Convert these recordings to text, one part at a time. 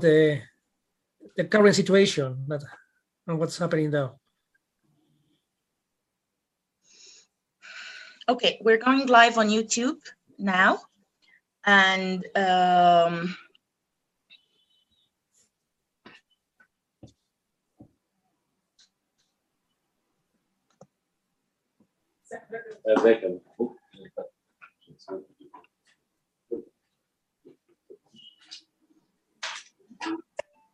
the the current situation that and what's happening now. Okay, we're going live on YouTube now, and um,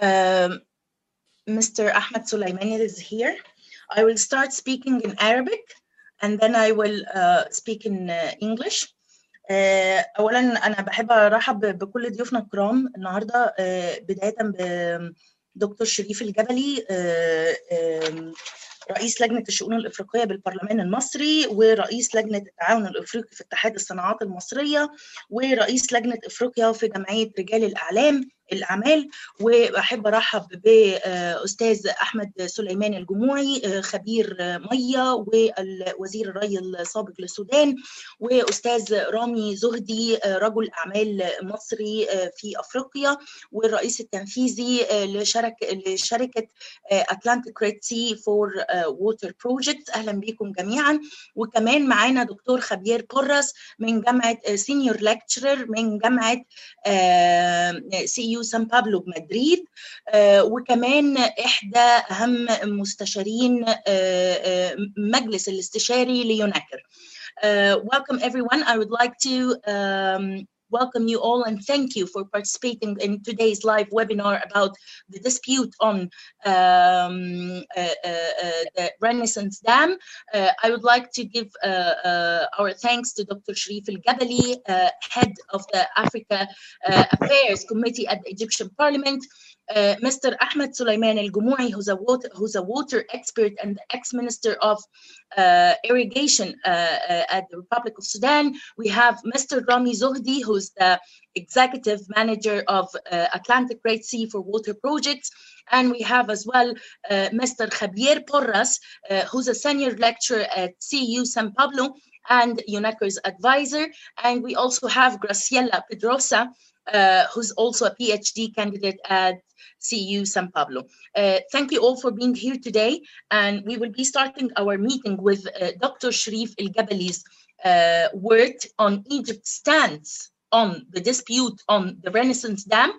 Um, Mr. Ahmed Sulaimani is here. I will start speaking in Arabic and then I will uh, speak in uh, English. Uh, اولا أنا بحب أرحب بكل ضيوفنا الكرام النهارده uh, بدايه بدكتور شريف الجبلي uh, um, رئيس لجنة الشؤون الإفريقية بالبرلمان المصري ورئيس لجنة التعاون الإفريقي في اتحاد الصناعات المصرية ورئيس لجنة إفريقيا في جمعية رجال الأعلام الأعمال وأحب أرحب بأستاذ أحمد سليمان الجموعي خبير مية ووزير الري السابق للسودان وأستاذ رامي زهدي رجل أعمال مصري في أفريقيا والرئيس التنفيذي لشركة لشركة أتلانتيك ريد سي فور ووتر بروجكت أهلا بكم جميعا. وكمان معانا دكتور خبير قرس من جامعة سينيور ليكتشرر من جامعة سي يو سان بابلو بمدريد وكمان إحدى أهم مستشارين مجلس الاستشاري ليوناكر. welcome everyone. I would like to um, welcome you all and thank you for participating in today's live webinar about the dispute on um, uh, uh, the Renaissance Dam. Uh, I would like to give our thanks to Dr. Sharif Al-Gabali, head of the Africa Affairs Committee at the Egyptian Parliament, uh, Mr. Ahmed Sulaiman Al Gumoui, who's a water, who's a water expert and ex-minister of uh, irrigation uh, at the Republic of Sudan. We have Mr. Rami Zohdi, who's the executive manager of Atlantic Red Sea for water projects. And we have as well Mr. Javier Porras, who's a senior lecturer at CU San Pablo and EUNACR's advisor. And we also have Graciela Pedrosa, uh, who's also a PhD candidate at CU San Pablo. Uh, thank you all for being here today. And we will be starting our meeting with uh, Dr. Sharif El Gabali's work on Egypt's stance on the dispute on the Renaissance Dam.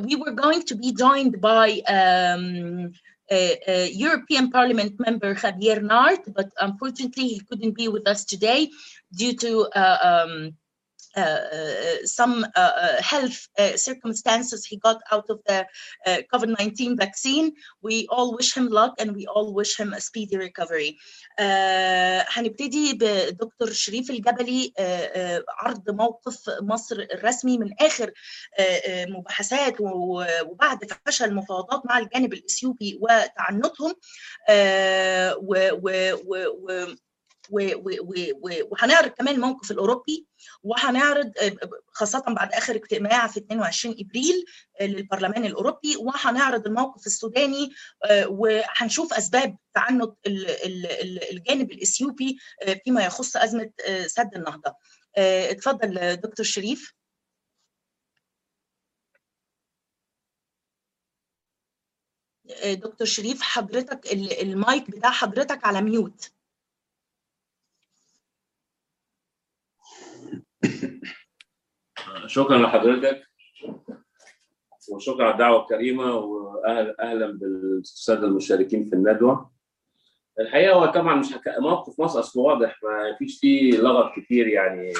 we were going to be joined by um, European Parliament member Javier Nart, but unfortunately he couldn't be with us today due to um, uh, some uh, health uh, circumstances he got out of the COVID-19 vaccine. We all wish him luck and we all wish him a speedy recovery. هنبتدي بدكتور شريف الجبلي عرض موقف مصر الرسمي من آخر مباحثات وبعد فشل المفاوضات مع الجانب الإثيوبي وتعنتهم و وهنعرض كمان الموقف الأوروبي وهنعرض خاصة بعد آخر اجتماع في 22 إبريل للبرلمان الأوروبي وهنعرض الموقف السوداني وهنشوف أسباب تعنت الجانب الإثيوبي فيما يخص أزمة سد النهضة. اتفضل دكتور شريف. دكتور شريف حضرتك المايك بتاع حضرتك على ميوت. شكرا لحضرتك وشكرا على الدعوة الكريمة واهلا أهلا بالساده المشاركين في الندوة. الحقيقة هو طبعا مش هك... موقف مصر أصل واضح ما فيش فيه لغط كتير يعني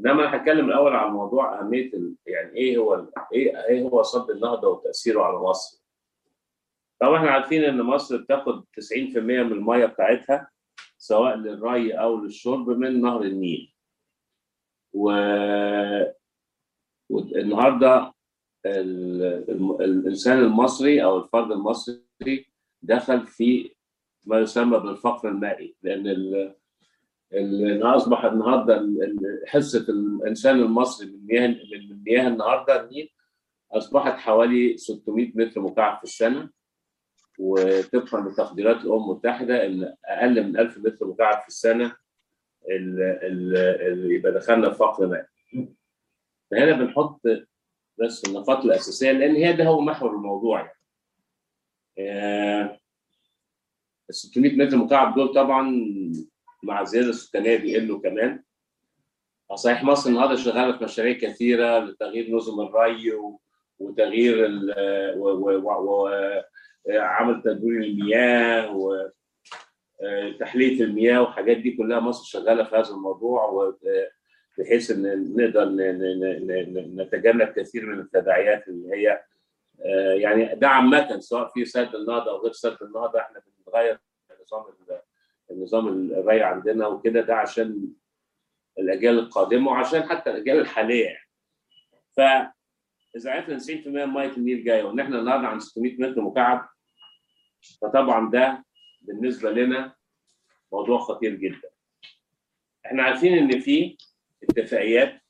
إنما أنا هتكلم الأول عن موضوع أهمية ال... يعني إيه هو ال... إيه إيه هو صد النهضة وتأثيره على مصر. طبعا إحنا عارفين إن مصر بتاخد 90% من المية بتاعتها سواء للري أو للشرب من نهر النيل. و والنهارده ال- الم- الإنسان المصري أو الفرد المصري دخل في ما يسمى بالفقر المائي لأن ال- أصبح النهارده ال- ال- حصة الإنسان المصري من مياه من مياه النهارده النيل أصبحت حوالي 600 متر مكعب في السنة وطبقا لتقديرات الامم المتحده إن أقل من 1000 متر مكعب في السنة ال- ال- ال- يبقى دخلنا في فقر مائي. فهنا بنحط بس النقاط الأساسية لأن هي ده هو محور الموضوع يعني. آه، ال 600 متر مكعب دول طبعا مع الزياده السكانية بيقلوا كمان. صحيح مصر النهارده شغالة في مشاريع كثيرة لتغيير نظم الري وتغيير ال- و- و- و- و- عمل تدوير المياه وتحليه المياه والحاجات دي كلها مصر شغالة في هذا الموضوع بحيث إن نقدر نتجنب كثير من التداعيات اللي هي آه، يعني ده عامة سواء في سد النهضة أو غير سد النهضة إحنا بنغير نظام ال- النظام الري عندنا وكده ده عشان الأجيال القادمة وعشان حتى الأجيال الحالية يعني. فاذا عرفنا 90% من ميه النيل جاية وإن إحنا النهارده عن 600 متر مكعب فطبعا ده بالنسبة لنا موضوع خطير جدا. إحنا عارفين إن في اتفاقيات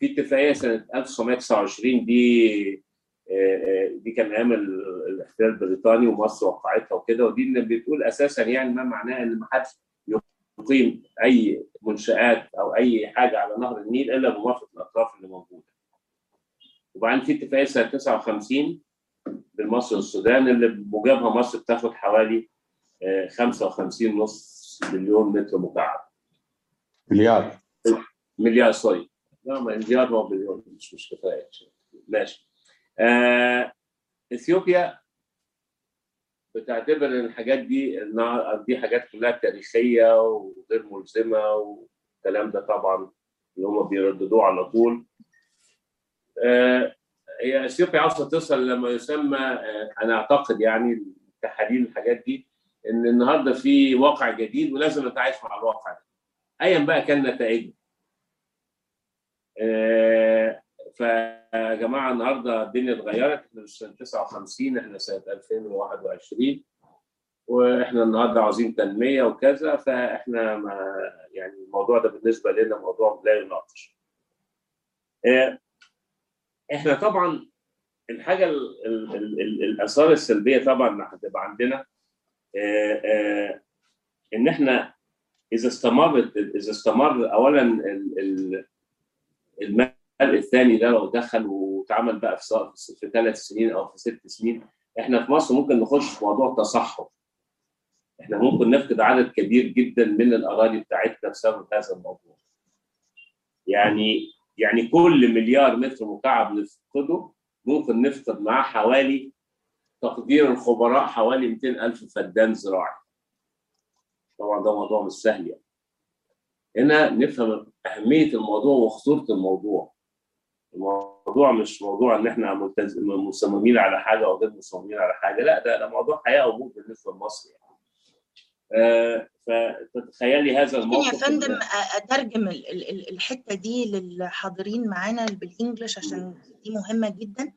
في اتفاقية سنة 1929 دي آه، آه، دي كان أيام ال- الاحتلال البريطاني ومصر وقعتها وكده ودي اللي بتقول أساسا يعني ما معناه إن ما حدش يقيم أي منشآت أو أي حاجة على نهر النيل إلا بموافقة الأطراف اللي موجودة. وبعدين في اتفاقية سنة 59 بين مصر والسودان اللي بموجبها مصر بتاخد حوالي آه، 55 نص مليون متر مكعب. مليار. مليار سوري. لا ما مليار هو مليون مش مش كفاية. ماشي. آه إثيوبيا بتعتبر ان الحاجات دي دي حاجات كلها تاريخية وغير ملزمة والكلام ده طبعا اللي هم بيرددوه على طول. آه هي اثيوبيا عاوزه توصل لما يسمى آه أنا أعتقد يعني تحاليل الحاجات دي إن النهارده في واقع جديد ولازم نتعايش مع الواقع ده ايا بقى كان نتائجه آه، فيا جماعة النهارده الدنيا اتغيرت إحنا مش سنة 59 إحنا سنة 2021 وإحنا النهارده عاوزين تنمية وكذا فإحنا ما يعني الموضوع ده بالنسبة لنا موضوع لا يناقش. آه، إحنا طبعا الحاجة ال- ال- ال- ال- الآثار السلبية طبعا هتبقى عندنا آه، آه، إن إحنا إذا استمرت إذا استمر اولا ال- ال- المال الثاني ده لو دخل واتعمل بقى في في ثلاث سنين أو في ست سنين إحنا في مصر ممكن نخش في موضوع تصحر. إحنا ممكن نفقد عدد كبير جدا من الاراضي بتاعتنا بسبب هذا الموضوع. يعني يعني كل مليار متر مكعب نفقده ممكن نفقد معاه حوالي تقدير الخبراء حوالي 200 ألف فدان زراعي. طبعا ده موضوع مش سهل يعني. هنا نفهم أهمية الموضوع وخطورة الموضوع. الموضوع مش موضوع إن إحنا مصممين على حاجة أو غير مصممين على حاجة. لا ده, ده موضوع حياة أو موت بالنسبة لمصر يعني. فتتخيلي هذا الموقف يا فندم أترجم ال- ال- ال- الحتة دي للحاضرين معانا بالإنجلش عشان دي مهمة جدا.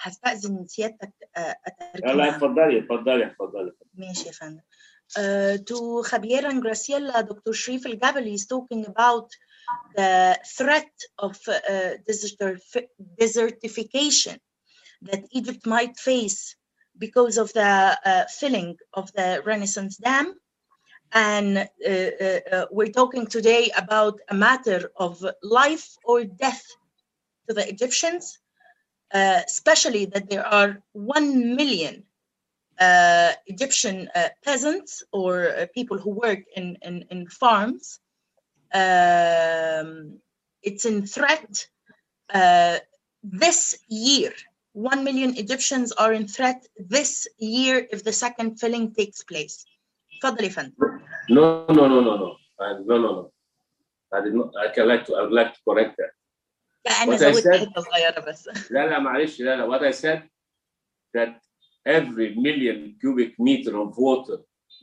هستأذن سيادتك أ- لا اترجمها اتفضلي اتفضلي اتفضلي. ماشي يا فندم. Uh, to Javier and Graciela, Dr. Shrif El Gabali is talking about the threat of uh, desertif- desertification that Egypt might face. Because of the uh, filling of the Renaissance Dam. And uh, uh, uh, we're talking today about a matter of life or death to the Egyptians, especially that there are 1 million uh, Egyptian uh, peasants or uh, people who work in, in, in farms. Um, it's in threat this year. 1 million Egyptians are in threat this year if the second filling takes place. تفضل يا فندم. No, no, no, no, no. I, no, no, no. I did not. I can like to. I would like to correct that. لا أنا What I زودت said- حتة صغيرة بس. لا لا معلش لا لا. What I said that every million cubic meter of water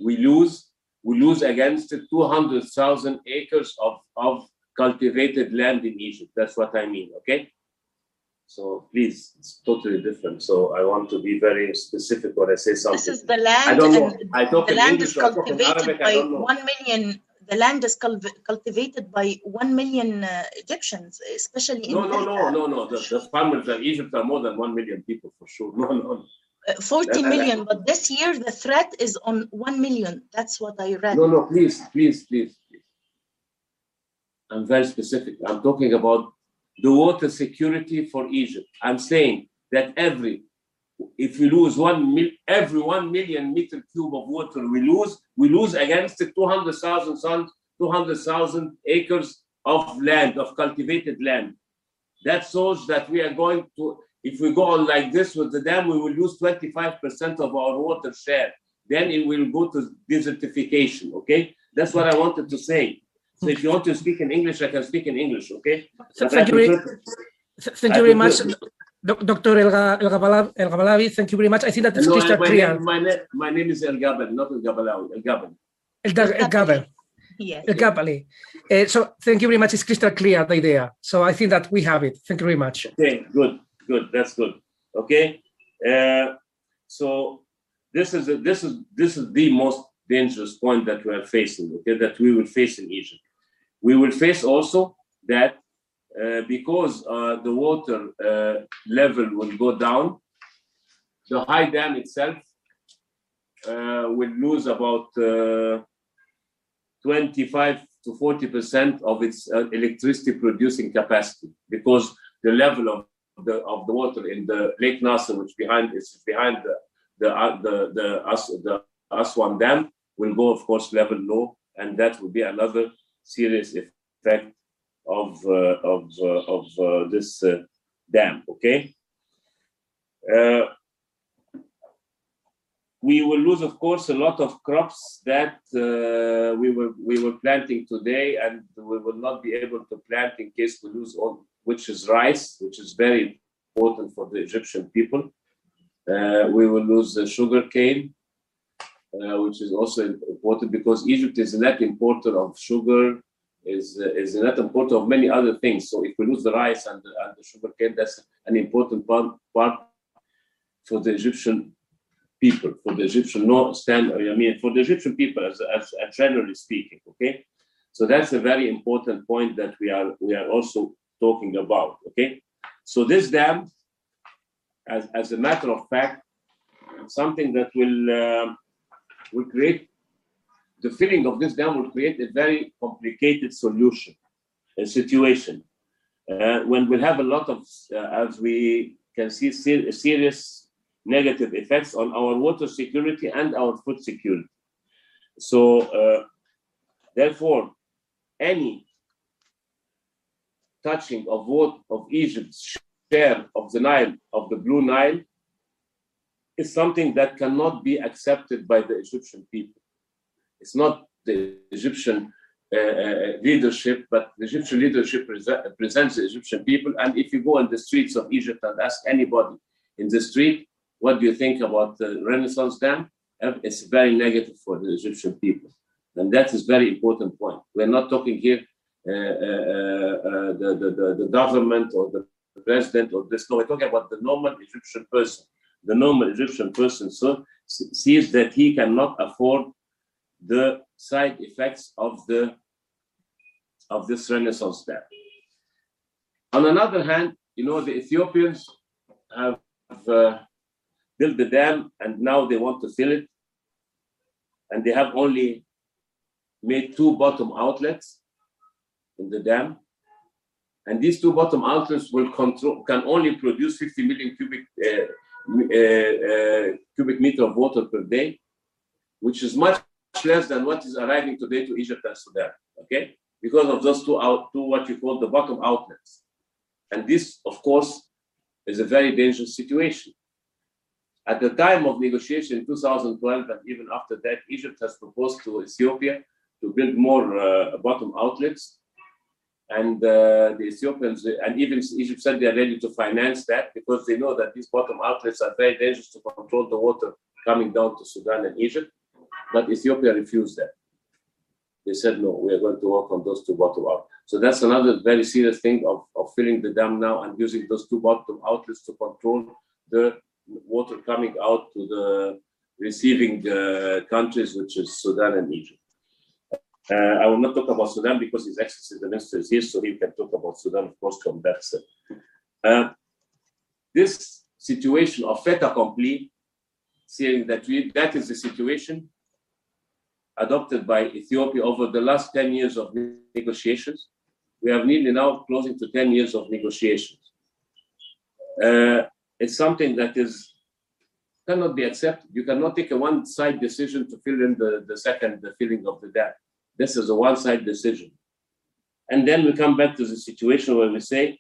we lose, we lose against 200,000 acres of, of cultivated land in Egypt. That's what I mean. Okay. So please, it's totally different. So I want to be very specific when I say something. This is the land. I don't know. I talk the land English is or I talk in cultivated Arabic. By one million. The land is cultivated by one million uh, Egyptians, especially in No, no, no, no, no. The, the farmers in Egypt are more than one million people for sure. No, no. Uh, 40 No, no, no. but this year the threat is on 1 million. That's what I read. No, no, please, please, please, please. I'm very specific. I'm talking about the water security for Egypt. I'm saying that every, if we lose one mil, every one million meter cube of water we lose, we lose against the 200,000 sons, 200,000 acres of land, of cultivated land. That shows that we are going to, if we go on like this with the dam, we will lose 25% of our water share. Then it will go to desertification. Okay, that's what I wanted to say. So if you want to speak in English, I can speak in English. Okay. Th- But I Thank you, very, prefer- thank you very much, Dr. Elga, Elga Bala- Elga Thank you very much. I think that it's No, crystal my, clear. name, my, name, my name is El Gabel, not El Gabalawi. El Gabel. El, Dag- El Gabel. Yes. El Gabali. Uh, so thank you very much. It's crystal clear, the idea. So I think that we have it. Thank you very much. Okay, good, good. That's good. Okay. Uh, so this is this is this is the most dangerous point that we are facing. Okay, that we will face in Egypt. We will face also that uh, because uh, the water uh, level will go down, the high dam itself uh, will lose about uh, 25 to 40 percent of its uh, electricity producing capacity because the level of the of the water in the Lake Nasser, which behind is behind the the the the, As, the Aswan Dam, will go of course level low, and that will be another serious effect of uh, of uh, of uh, this dam. Okay. We will lose, of course, a lot of crops that we were we were planting today, and we will not be able to plant in case we lose all, which is rice, which is very important for the Egyptian people. We will lose the sugar cane, uh, which is also important because Egypt is a net importer of sugar, is uh, is a net importer of many other things. So if we lose the rice and the, and the sugar cane, that's an important part, part for the Egyptian people, for the Egyptian no stand. I mean, for the Egyptian people, as, as, as generally speaking. Okay, so that's a very important point that we are we are also talking about. Okay, so this dam, as as a matter of fact, something that will um will create the filling of this dam will create a very complicated solution, a situation. Uh, when we'll have a lot of, uh, as we can see, ser- serious negative effects on our water security and our food security. So, uh, therefore, any touching of what of Egypt's share of the Nile, of the Blue Nile, is something that cannot be accepted by the Egyptian people. It's not the Egyptian uh, uh, leadership, but the Egyptian leadership prese- presents the Egyptian people. And if you go in the streets of Egypt and ask anybody in the street, what do you think about the Renaissance Dam? It's very negative for the Egyptian people. And that is a very important point. We're not talking here uh, uh, uh, uh, the, the, the government or the president or this. No, we're talking about the normal Egyptian person. The normal Egyptian person so, sees that he cannot afford the side effects of the of this Renaissance dam. On another hand, you know the Ethiopians have uh, built the dam and now they want to fill it, and they have only made two bottom outlets in the dam, and these two bottom outlets will control can only produce 50 million cubic uh, cubic meter of water per day, which is much less than what is arriving today to Egypt and Sudan. Okay, because of those two out, two what you call the bottom outlets, and this, of course, is a very dangerous situation. At the time of negotiation in 2012, and even after that, Egypt has proposed to Ethiopia to build more uh, bottom outlets, and uh, the Ethiopians and even Egypt said they are ready to finance that because they know that these bottom outlets are very dangerous to control the water coming down to Sudan and Egypt. But Ethiopia refused that. They said, no, we are going to work on those two bottom outlets. So that's another very serious thing of, of filling the dam now and using those two bottom outlets to control the water coming out to the receiving uh, countries, which is Sudan and Egypt. Uh, I will not talk about Sudan because His Excellency the Minister is here, so he can talk about Sudan, of course, from that side. Uh, this situation of fait accompli, saying that we, that is the situation adopted by Ethiopia over the last 10 years of negotiations. We have nearly now closing to 10 years of negotiations. Uh, it's something that is cannot be accepted. You cannot take a one-side decision to fill in the, the second the filling of the dam. This is a one-side decision. And then we come back to the situation where we say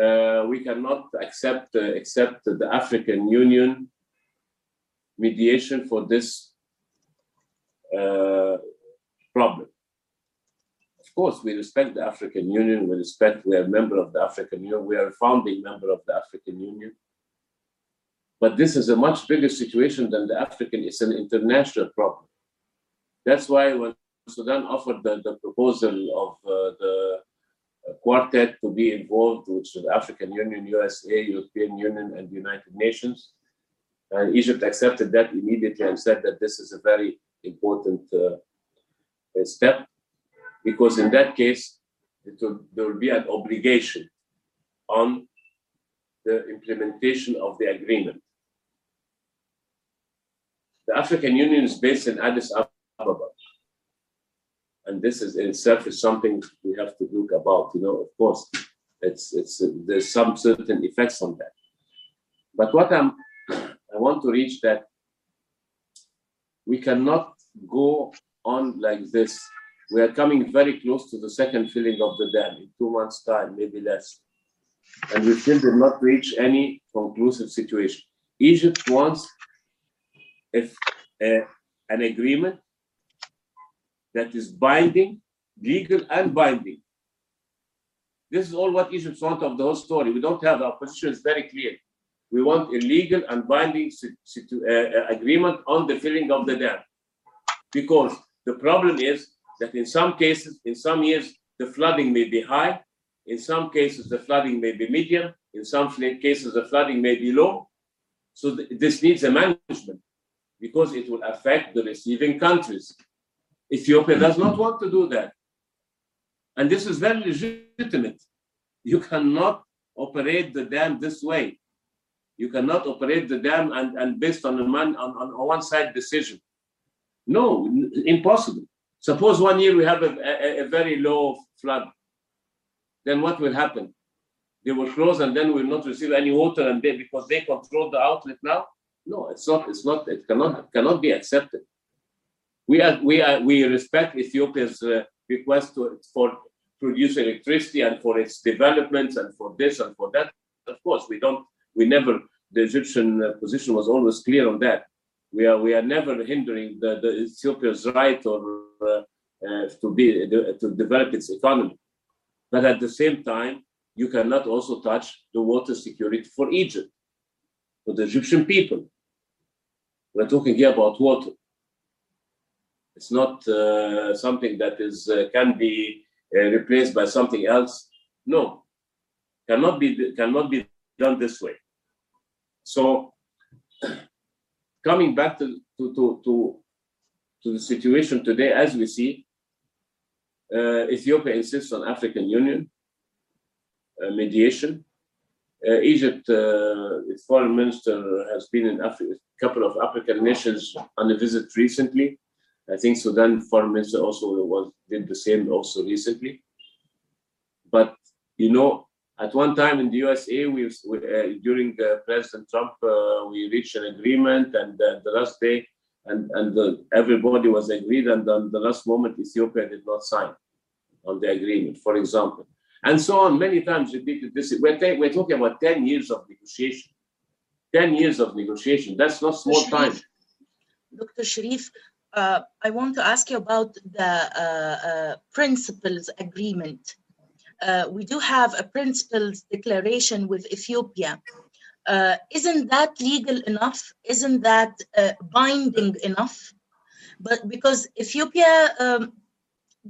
uh, we cannot accept uh, accept the African Union mediation for this uh, problem. Of course, we respect the African Union. We respect we are a member of the African Union. We are a founding member of the African Union. But this is a much bigger situation than the African. It's an international problem. That's why when Sudan offered the, the proposal of uh, the quartet to be involved, which is the African Union, USA, European Union, and United Nations, and Egypt accepted that immediately and said that this is a very important uh, step because in that case, will, there will be an obligation on the implementation of the agreement. The African Union is based in Addis Ababa. And this is in itself is something we have to look about. You know, of course, it's it's there's some certain effects on that. But what I'm I want to reach that we cannot go on like this. We are coming very close to the second filling of the dam in two months' time, maybe less. And we still did not reach any conclusive situation. Egypt wants if, uh, an agreement that is binding, legal and binding. This is all what Egypt wants of the whole story. We don't have our position is very clear. We want a legal and binding uh, agreement on the filling of the dam. Because the problem is that in some cases, in some years, the flooding may be high. In some cases, the flooding may be medium. In some cases, the flooding may be low. So th this needs a management because it will affect the receiving countries. Ethiopia does not want to do that. And this is very legitimate. You cannot operate the dam this way. You cannot operate the dam and, and based on a man on, on a one side decision. No, impossible. Suppose one year we have a, a, a very low flood. Then what will happen? They will close and then we will not receive any water and they because they control the outlet now. No, it's not. It's not. It cannot cannot be accepted. We are we are we respect Ethiopia's uh, request to, for produce electricity and for its developments and for this and for that. Of course, we don't. We never. The Egyptian uh, position was always clear on that. We are we are never hindering the, the Ethiopia's right or uh, uh to be to develop its economy. But at the same time, you cannot also touch the water security for Egypt, for the Egyptian people. We're talking here about water. It's not uh, something that is uh, can be uh, replaced by something else. No, cannot be cannot be done this way. So, coming back to to to to, to the situation today, as we see, uh, Ethiopia insists on African Union uh, mediation. Uh, Egypt, its foreign minister has been in a couple of African nations on a visit recently. I think Sudan foreign minister also was did the same also recently. But you know, at one time in the USA, we, we uh, during uh, President Trump, uh, we reached an agreement, and the last day, and and the, everybody was agreed, and on the last moment, Ethiopia did not sign on the agreement, for example, and so on. Many times repeated this. We're, we're talking about ten years of negotiation. Ten years of negotiation. That's not small time. Dr. Sharif, uh, I want to ask you about the uh, uh, principles agreement. Uh, we do have a principles declaration with Ethiopia. Uh, isn't that legal enough? Isn't that uh, binding enough? But because Ethiopia um,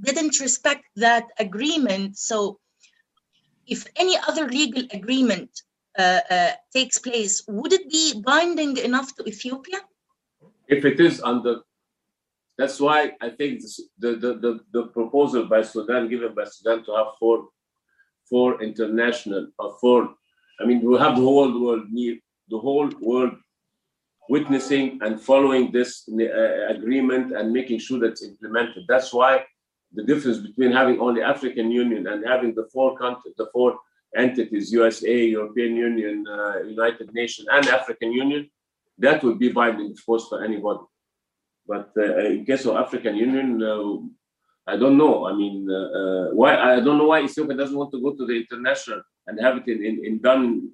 didn't respect that agreement. So if any other legal agreement takes place, would it be binding enough to Ethiopia? if it is under, that's why I think this- the, the, the, the proposal by Sudan, given by Sudan to have four, four international or four, I mean, we have the whole world need, the whole world witnessing and following this uh, agreement and making sure that it's implemented. That's why the difference between having only African Union and having the four countries, the four entities, USA, European Union, uh, United Nations, and African Union, that would be binding, of course, for anybody. But in case of African Union, uh, I don't know. I mean, uh, uh, why? I don't know why Ethiopia doesn't want to go to the international and have it in, in, in done.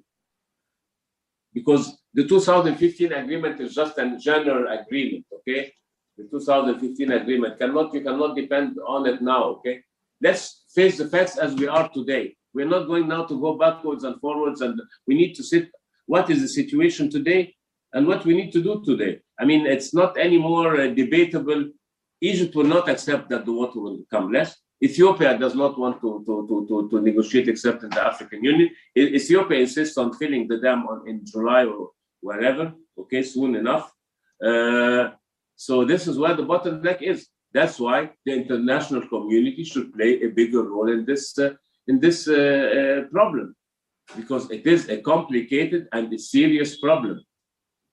Because the 2015 agreement is just a general agreement, okay? The 2015 agreement cannot you cannot depend on it now, okay? Let's face the facts as we are today. We're not going now to go backwards and forwards, and we need to sit. What is the situation today? and what we need to do today. I mean, it's not anymore uh, debatable. Egypt will not accept that the water will come less. Ethiopia does not want to, to, to, to, negotiate except in the African Union. Ethiopia insists on filling the dam on, in July or wherever, okay, soon enough. Uh, so this is where the bottleneck is. That's why the international community should play a bigger role in this, uh, in this uh, uh, problem, because it is a complicated and a serious problem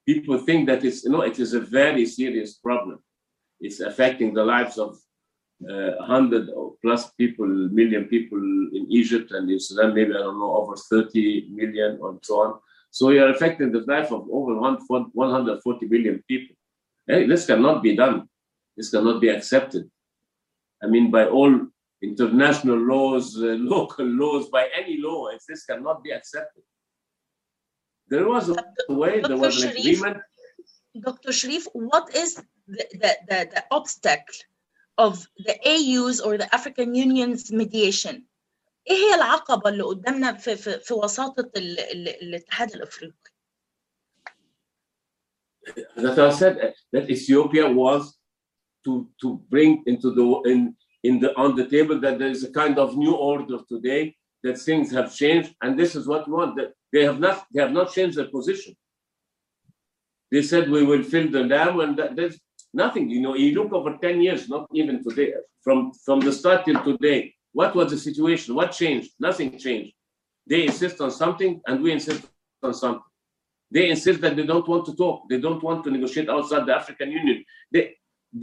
people think that it's no it is a very serious problem. It's affecting the lives of uh, 100 or plus people million people in egypt and in sudan maybe i don't know over 30 million and so on. So you're affecting the life of over 140 million people. Hey, this cannot be done. This cannot be accepted. I mean by all international laws uh, local laws by any law this cannot be accepted there was a way, there was an Dr. Sharif? agreement. Dr. Sharif, what is the, the, the, the obstacle of the AU's or the African Union's mediation? ايه هي العقبة اللي قدامنا في في في وساطة ال- ال- الاتحاد الافريقي؟ That I said uh, that Ethiopia was to to bring into the in in the on the table that there is a kind of new order today that things have changed and this is what we want. That they have not they have not changed their position. They said we will fill the dam and that, there's nothing. You know, you look over ten years, not even today, from from the start till today. What was the situation? What changed? Nothing changed. They insist on something and we insist on something. They insist that they don't want to talk. They don't want to negotiate outside the African Union. They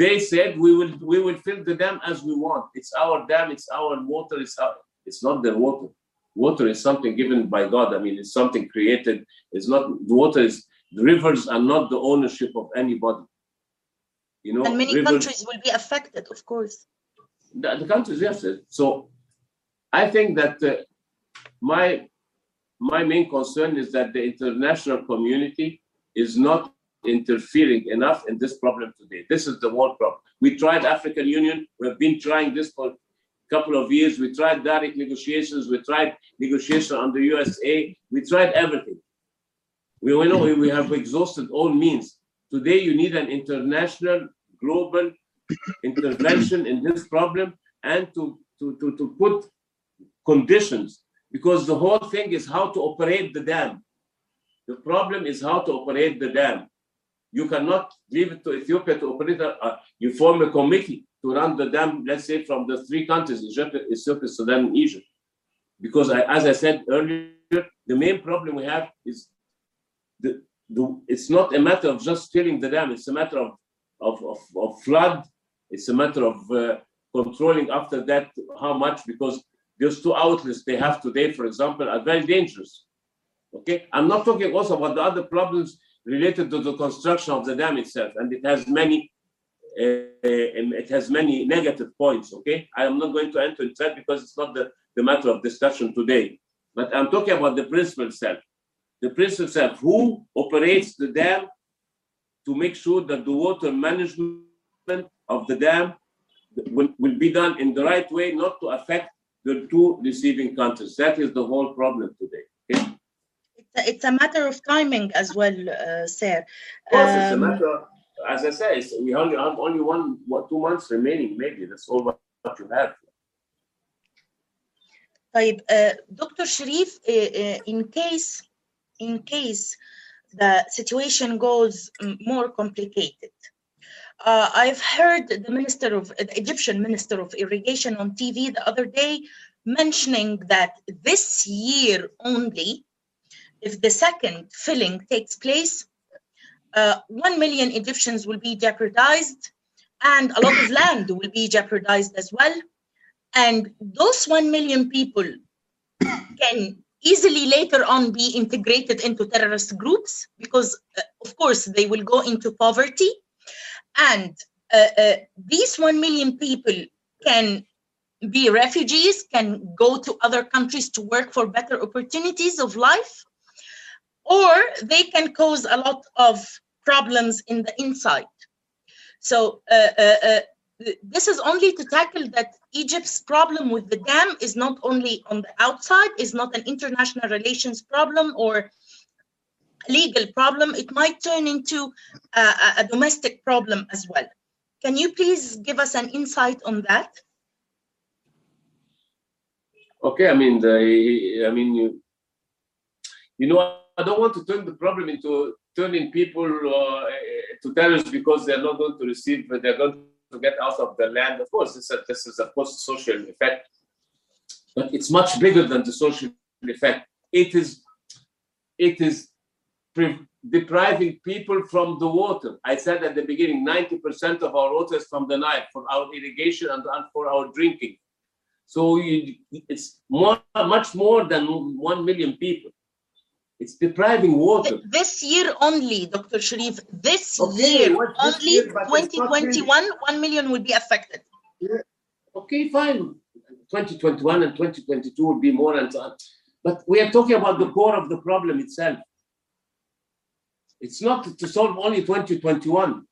they said we will we will fill the dam as we want. It's our dam. It's our water. It's our, it's not their water. Water is something given by God. I mean, it's something created. It's not the water is the rivers are not the ownership of anybody. You know, And many rivers- countries will be affected, of course. the, the countries yes so i think that uh, my my main concern is that the international community is not interfering enough in this problem today this is the world problem we tried african union we've been trying this for couple of years we tried direct negotiations we tried negotiation on the usa we tried everything we, we know we have exhausted all means today you need an international global intervention in this problem and to, to, to, to put conditions because the whole thing is how to operate the dam. The problem is how to operate the dam. You cannot leave it to Ethiopia to operate. A, uh, you form a committee to run the dam, let's say from the three countries, Egypt, Ethiopia, Sudan, and Egypt. Because I, as I said earlier, the main problem we have is the, the, it's not a matter of just filling the dam, it's a matter of, of, of, of flood, it's a matter of uh, controlling after that how much, because those two outlets they have today, for example, are very dangerous. Okay, I'm not talking also about the other problems related to the construction of the dam itself, and it has many, it has many negative points. Okay, I am not going to enter into that because it's not the, the matter of discussion today. But I'm talking about the principle itself. The principle itself, who operates the dam to make sure that the water management of the dam will, will be done in the right way, not to affect the two receiving countries. That is the whole problem today. Okay? It's a, it's a matter of timing as well, uh, sir. Of course, it's a Um, matter Of, as I said, it's, we only have only one, what, two months remaining. Maybe that's all what what you have. طيب uh, Dr. Sharif, uh, uh, in case in case the situation goes m- more complicated, uh, I've heard the minister of the Egyptian minister of irrigation on TV the other day mentioning that this year only, if the second filling takes place, uh, one million Egyptians will be jeopardized, and a lot of land will be jeopardized as well. And those 1 million people can easily later on be integrated into terrorist groups because, uh, of course, they will go into poverty. And uh, uh, these 1 million people can be refugees, can go to other countries to work for better opportunities of life, or they can cause a lot of problems in the inside. So uh, uh, uh, this is only to tackle that Egypt's problem with the dam is not only on the outside, is not an international relations problem or legal problem. It might turn into a, a- domestic problem as well. Can you please give us an insight on that? Okay, I mean, the, I mean, you, you know, I don't want to turn the problem into turning people uh, to terrorists because they're not going to receive, they're going to get out of the land. Of course, this, is- this is a social effect, but it's much bigger than the social effect. It is, it is pre- depriving people from the water. I said at the beginning, 90% of our water is from the Nile for our irrigation and, for our drinking. So you, it's more, much more than one million people. It's depriving water. This year only, Dr. Sharif, this Okay, year this only, year, but it's 2021, 1 million will be affected. Okay, fine. 2021 and 2022 will be more and so on. But we are talking about the core of the problem itself. It's not to solve only 2021.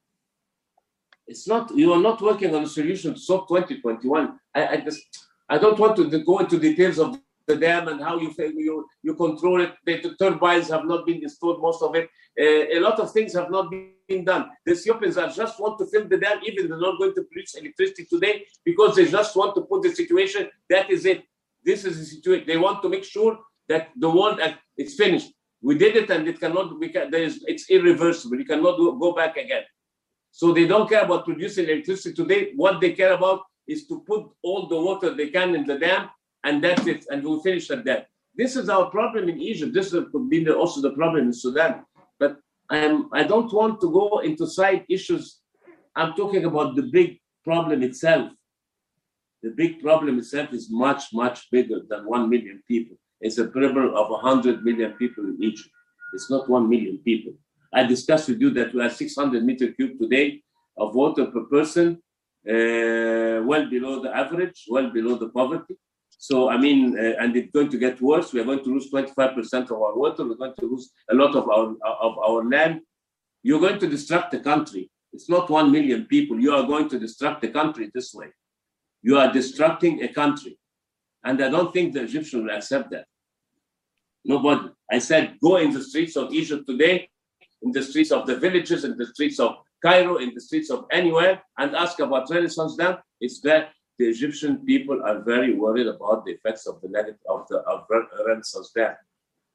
It's not, you are not working on a solution to solve 2021. I, I just, I don't want to go into details of the dam and how you you, you control it. The, turbines have not been installed, most of it. Uh, a lot of things have not been done. The Ethiopians are just want to fill the dam, even they're not going to produce electricity today because they just want to put the situation. That is it. This is the situation. They want to make sure that the world is finished. We did it, and it cannot. We can, there is. It's irreversible. You cannot do, go back again. So they don't care about producing electricity today. What they care about is to put all the water they can in the dam, and that's it. And we'll finish at that. This is our problem in Egypt. This could be the- also the problem in Sudan. But I'm, I don't want to go into side issues. I'm talking about the big problem itself. The big problem itself is much, much bigger than 1 million people. It's a problem of 100 million people in Egypt. It's not 1 million people. I discussed with you that we have 600 meter cube today of water per person, uh, well below the average, well below the poverty. So, I mean, uh, and it's going to get worse. We are going to lose 25% of our water. We're going to lose a lot of our, of our land. You're going to destruct the country. It's not 1 million people. You are going to destruct the country this way. You are destructing a country. And I don't think the Egyptians will accept that. Nobody. I said, go in the streets of Egypt today, in the streets of the villages, in the streets of Cairo, in the streets of anywhere, and ask about Renaissance Dam. It's that the Egyptian people are very worried about the effects of the negative of the of Re- Renaissance Dam.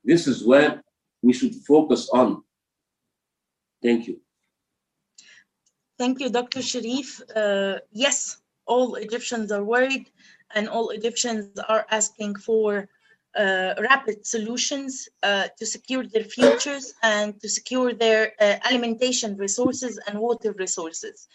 This is where we should focus on. Thank you. Thank you, Dr. Sharif. Uh, yes, all Egyptians are worried, and all Egyptians are asking for uh, rapid solutions uh, to secure their futures and to secure their uh, alimentation resources and water resources.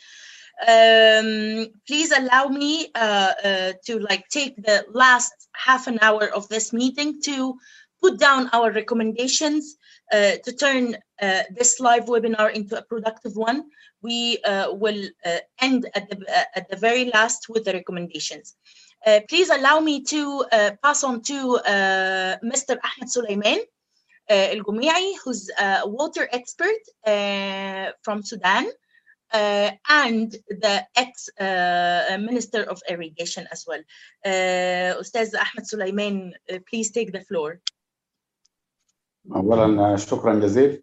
Um, please allow me uh, uh, to like take the last half an hour of this meeting to put down our recommendations uh, to turn uh, this live webinar into a productive one we uh, will uh, end at the, at the very last with the recommendations. Please allow me to pass on to Mr. Ahmed Suleiman uh, El Gumei, who's a water expert from Sudan uh, and the ex uh, Minister of Irrigation as well. Uh, Ustaz Ahmed Suleiman, uh, please take the floor. اولا شكرا جزيلا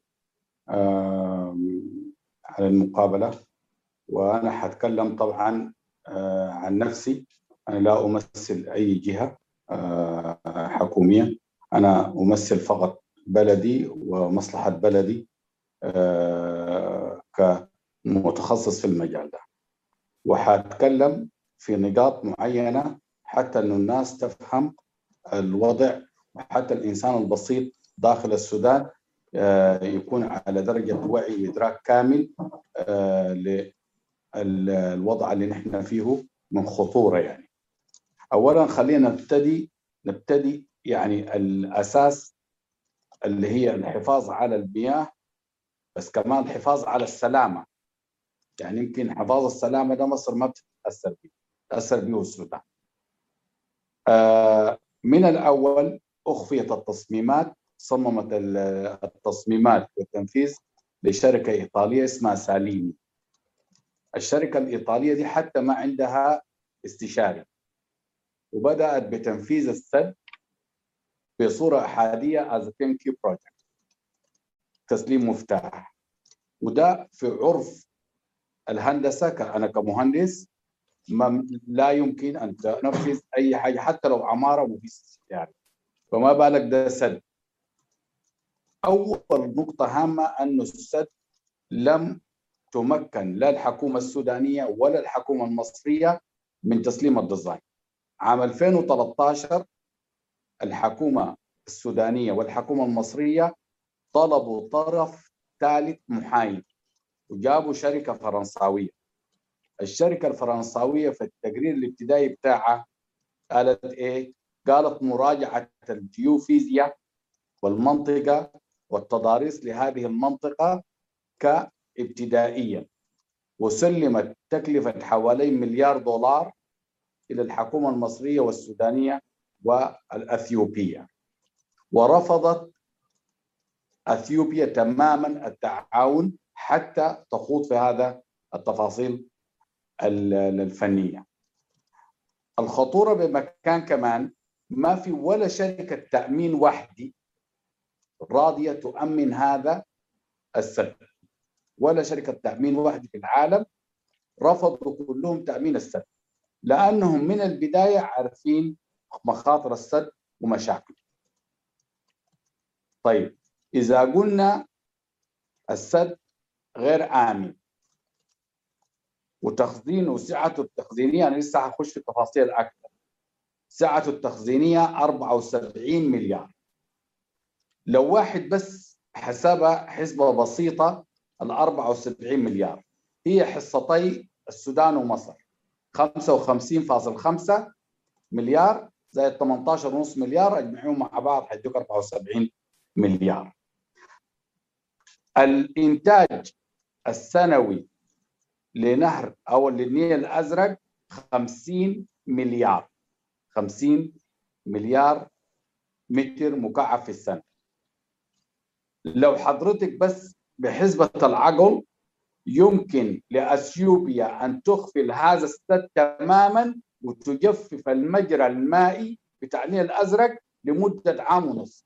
على المقابلة وأنا حتكلم طبعا آه، عن نفسي أنا لا أمثل أي جهة آه، حكومية أنا أمثل فقط بلدي ومصلحة بلدي آه، كمتخصص في المجال ده. وحاتكلم في نقاط معينة حتى إنه الناس تفهم الوضع وحتى الإنسان البسيط داخل السودان آه، يكون على درجة وعي وإدراك كامل آه، للوضع اللي نحن فيه من خطورة يعني. أولا خلينا نبتدي نبتدي يعني الأساس اللي هي الحفاظ على المياه بس كمان الحفاظ على السلامة. يعني يمكن حفاظ السلامة ده مصر ما بتتأثر بيه تأثر بيه السودان آه، من الأول أخفيت التصميمات صممت التصميمات والتنفيذ لشركة إيطالية اسمها ساليني. الشركة الإيطالية دي حتى ما عندها استشاري وبدأت بتنفيذ السد بصورة إحادية از بروجكت تسليم مفتاح وده في عرف الهندسة أنا كمهندس ما لا يمكن أن تنفذ أي حاجة حتى لو عمارة مفيد يعني. فما بالك ده سد؟ أول نقطة هامة انه السد لم تمكن لا الحكومة السودانية ولا الحكومة المصرية من تسليم الديزاين. عام 2013 الحكومة السودانية والحكومة المصرية طلبوا طرف ثالث محايد. وجابوا شركة فرنساوية. الشركة الفرنساوية في التقرير الابتدائي بتاعها قالت إيه؟ قالت مراجعة الجيوفيزيا والمنطقة والتضاريس لهذه المنطقة كابتدائية. وسلمت تكلفة حوالي مليار دولار إلى الحكومة المصرية والسودانية والأثيوبية. ورفضت أثيوبيا تماما التعاون حتى تخوض في هذا التفاصيل ال- الفنية. الخطورة بمكان كمان ما في ولا شركة تأمين وحدي راضية تؤمن هذا السد ولا شركة تأمين واحدة في العالم رفضوا كلهم تأمين السد لأنهم من البداية عارفين مخاطر السد ومشاكله. طيب إذا قلنا السد غير آمن. وتخزينه وسعته التخزينية أنا لسه هخش في تفاصيل أكثر سعته التخزينية 74 مليار. لو واحد بس حسبها حسبة بسيطة ال 74 مليار. هي حصتي السودان ومصر. 55.5 مليار زائد 18.5 مليار اجمعهم مع بعض حيدوك 74 مليار. الإنتاج السنوي لنهر أو للنيل الأزرق 50 مليار 50 مليار متر مكعب في السنة. لو حضرتك بس بحسبة العقل يمكن لأثيوبيا أن تخفل هذا السد تماما وتجفف المجرى المائي بتاع النيل الأزرق لمدة عام ونصف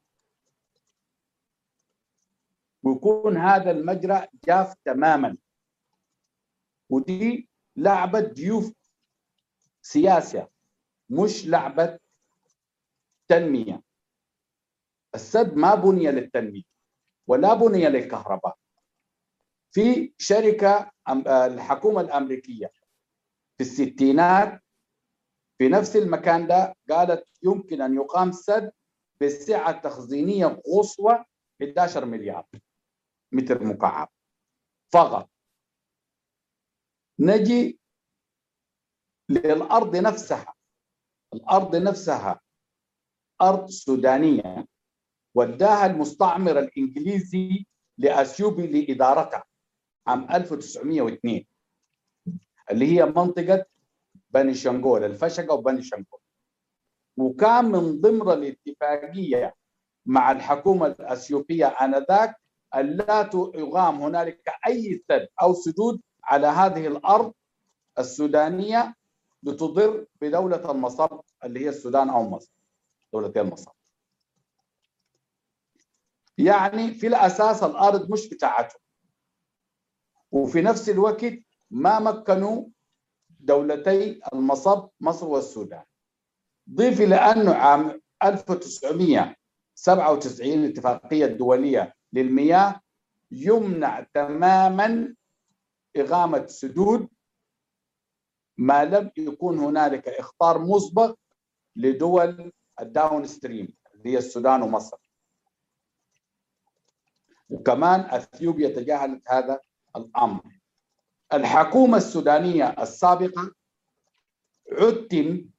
ويكون هذا المجرى جاف تماما. ودي لعبة ضيوف سياسة مش لعبة تنمية. السد ما بني للتنمية ولا بني للكهرباء. في شركة آه، الحكومة الأمريكية في الستينات في نفس المكان ده قالت يمكن أن يقام سد بسعة تخزينية قصوى 11 مليار. متر مكعب فقط. نجي للأرض نفسها. الأرض نفسها أرض سودانية. وداها المستعمر الإنجليزي لأثيوبي لإدارتها عام 1902 اللي هي منطقة بني شنغول الفشقة وبني شنغول. وكان من ضمن الاتفاقية مع الحكومة الأثيوبية آنذاك ألا يقام هنالك أي سد أو سدود على هذه الأرض السودانية لتضر بدولة المصب اللي هي السودان أو مصر دولتين مصر يعني في الأساس الأرض مش بتاعتهم. وفي نفس الوقت ما مكنوا دولتي المصب مصر والسودان. ضيف إلى أنه عام 1997 الاتفاقية الدولية للمياه يمنع تماما إقامة سدود ما لم يكون هنالك إخطار مسبق لدول الداون ستريم اللي هي السودان ومصر. وكمان أثيوبيا تجاهلت هذا الأمر. الحكومة السودانية السابقة عتم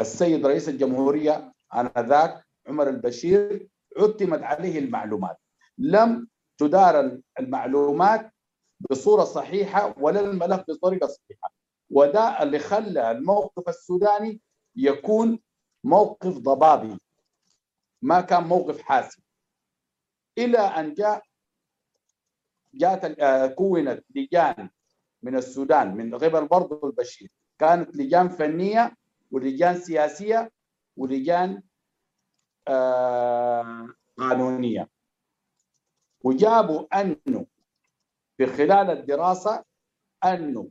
السيد رئيس الجمهورية آنذاك عمر البشير عتمت عليه المعلومات. لم تدار المعلومات بصورة صحيحة ولا الملف بطريقة صحيحة. وده اللي خلى الموقف السوداني يكون موقف ضبابي ما كان موقف حاسم. إلى أن جاء جاءت كونت لجان من السودان من قبل برضه البشير. كانت لجان فنية ولجان سياسية ولجان آه قانونية. وجابوا أنه في خلال الدراسة أنه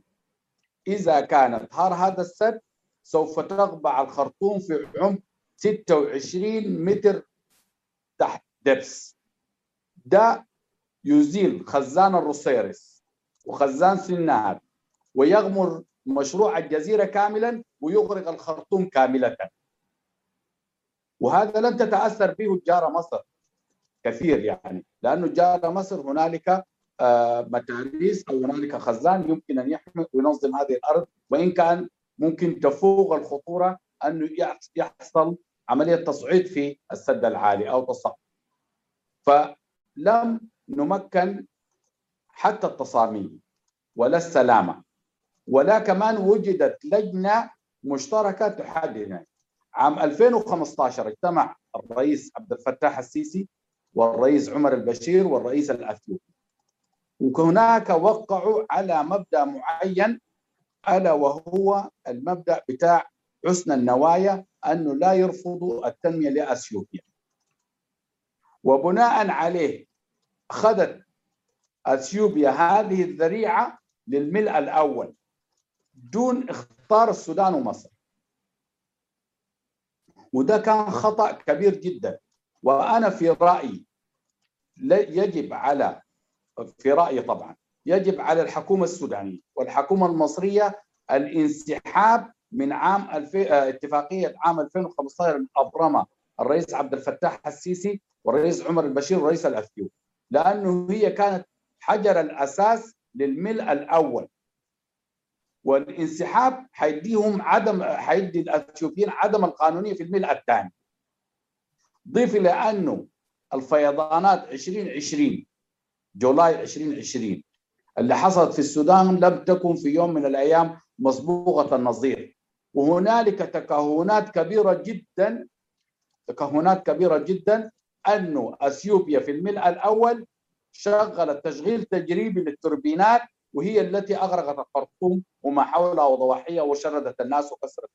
إذا كانت هار هذا السد سوف تقبع الخرطوم في عمق 26 متر تحت دبس ده يزيل خزان الروسيرس وخزان سنار ويغمر مشروع الجزيرة كاملا ويغرق الخرطوم كاملة. وهذا لم تتأثر به جارة مصر كثير يعني لأنه جارة مصر هنالك متاريس أو هنالك خزان يمكن أن يحمي وينظم هذه الأرض وإن كان ممكن تفوق الخطورة أنه يحصل عملية تصعيد في السد العالي أو تصعيد. فلم نمكن حتى التصاميم ولا السلامة ولا كمان وجدت لجنة مشتركة تحدد عام 2015 اجتمع الرئيس عبد الفتاح السيسي والرئيس عمر البشير والرئيس الأثيوبي. وهناك وقعوا على مبدأ معين ألا وهو المبدأ بتاع حسن النوايا أنه لا يرفضوا التنمية لأثيوبيا. وبناء عليه أخذت أثيوبيا هذه الذريعة للملء الأول دون اختار السودان ومصر. وده كان خطأ كبير جدا. وأنا في رأيي يجب على في رأيي طبعا يجب على الحكومة السودانية والحكومة المصرية الانسحاب من عام الف... اتفاقية عام 2015 أبرمها الرئيس عبد الفتاح السيسي والرئيس عمر البشير والرئيس الأثيوبي لأنه هي كانت حجر الأساس للملء الأول. والانسحاب حيديهم عدم حيدي الأثيوبيين عدم القانونية في الملء الثاني. ضيف إلى أنه الفيضانات 2020 جولاي 2020 اللي حصلت في السودان لم تكن في يوم من الأيام مسبوقة النظير. وهنالك تكهنات كبيرة جدا تكهنات كبيرة جدا أنه أثيوبيا في الملء الأول شغلت تشغيل تجريبي للتوربينات وهي التي أغرقت الخرطوم وما حولها وضواحيها وشردت الناس وكسرت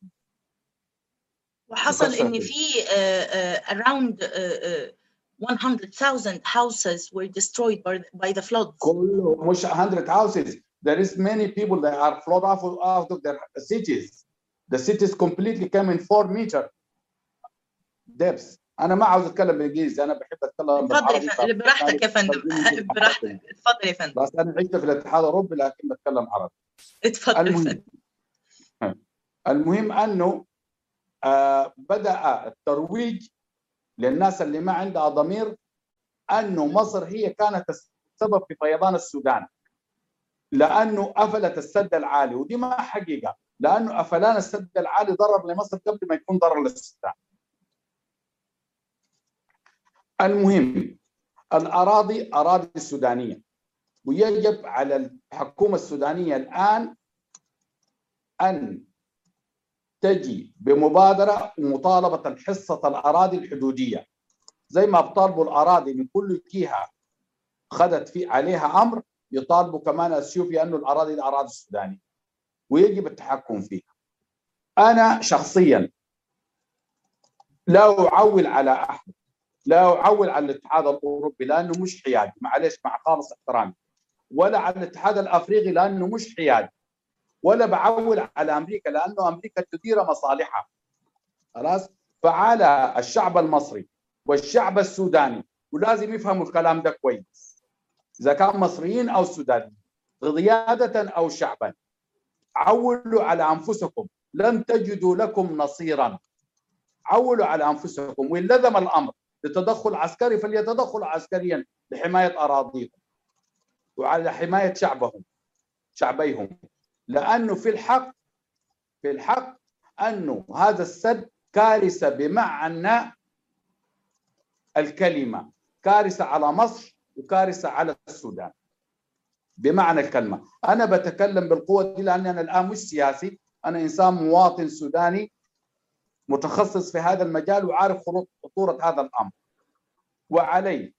وحصل ان في uh, uh, around uh, 100,000 houses were destroyed by, by the floods. كله مش 100 houses there is many people that are flooded out of, out of their cities the cities completely came in 4 meter depths أنا ما عاوز أتكلم بالانجليزي أنا بحب أتكلم اتفضل براحتك يا فندم. براحتك. اتفضل يا فندم. بس أنا عشت في الاتحاد الأوروبي لكن بتكلم عربي. اتفضل المهم. المهم أنه آه بدأ الترويج للناس اللي ما عندها ضمير أنه مصر هي كانت السبب في فيضان السودان. لأنه قفلت السد العالي ودي ما حقيقة. لأنه قفلان السد العالي ضرر لمصر قبل ما يكون ضرر للسودان. المهم الأراضي أراضي سودانيه ويجب على الحكومة السودانية الآن أن تجي بمبادرة ومطالبة حصة الأراضي الحدودية. زي ما بطالبوا الأراضي من كل جهة خدت في عليها أمر يطالبوا كمان أثيوبيا أنه الأراضي دي اراضي سودانيه ويجب التحكم فيها. أنا شخصيا لا أعول على أحد. لا اعول على الاتحاد الأوروبي لأنه مش حيادي. معلش مع خالص احترامي. ولا على الاتحاد الأفريقي لأنه مش حيادي. ولا بعول على أمريكا لأنه أمريكا تدير مصالحها. خلاص؟ فعلى الشعب المصري والشعب السوداني. ولازم يفهموا الكلام ده كويس. إذا كان مصريين أو سودانيين قيادة أو شعبا عولوا على أنفسكم. لن تجدوا لكم نصيرا. عولوا على أنفسكم. وإن لزم الأمر لتدخل عسكري فليتدخل عسكريا لحماية أراضيهم وعلى حماية شعبهم شعبيهم. لأنه في الحق في الحق أنه هذا السد كارثة بمعنى الكلمة كارثة على مصر وكارثة على السودان. بمعنى الكلمة. أنا بتكلم بالقوة دي لأني أنا الآن مش سياسي أنا إنسان مواطن سوداني متخصص في هذا المجال وعارف خطورة هذا الأمر. وعلي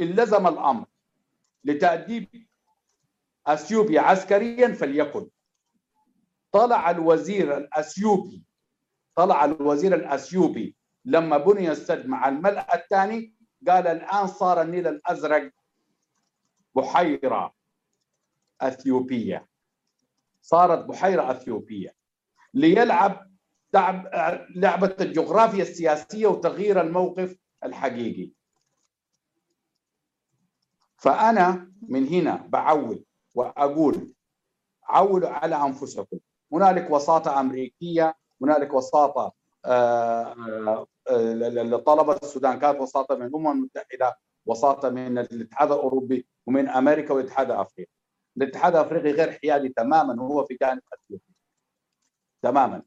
إن لزم الأمر لتأديب أثيوبيا عسكريا فليكن. طلع الوزير الأثيوبي طلع الوزير الأثيوبي لما بني السد مع الملأ الثاني قال الآن صار النيل الأزرق بحيرة أثيوبية. صارت بحيرة أثيوبية. ليلعب لعبة الجغرافيا السياسية وتغيير الموقف الحقيقي. فأنا من هنا بعول وأقول عولوا على أنفسكم. هنالك وساطة أمريكية هنالك وساطة آه، آه، لطلبة السودان. كانت وساطة من الأمم المتحدة وساطة من الاتحاد الأوروبي ومن أمريكا والاتحاد الأفريقي. الاتحاد الأفريقي غير حيادي تماما هو في جانب أثيوبيا تماما.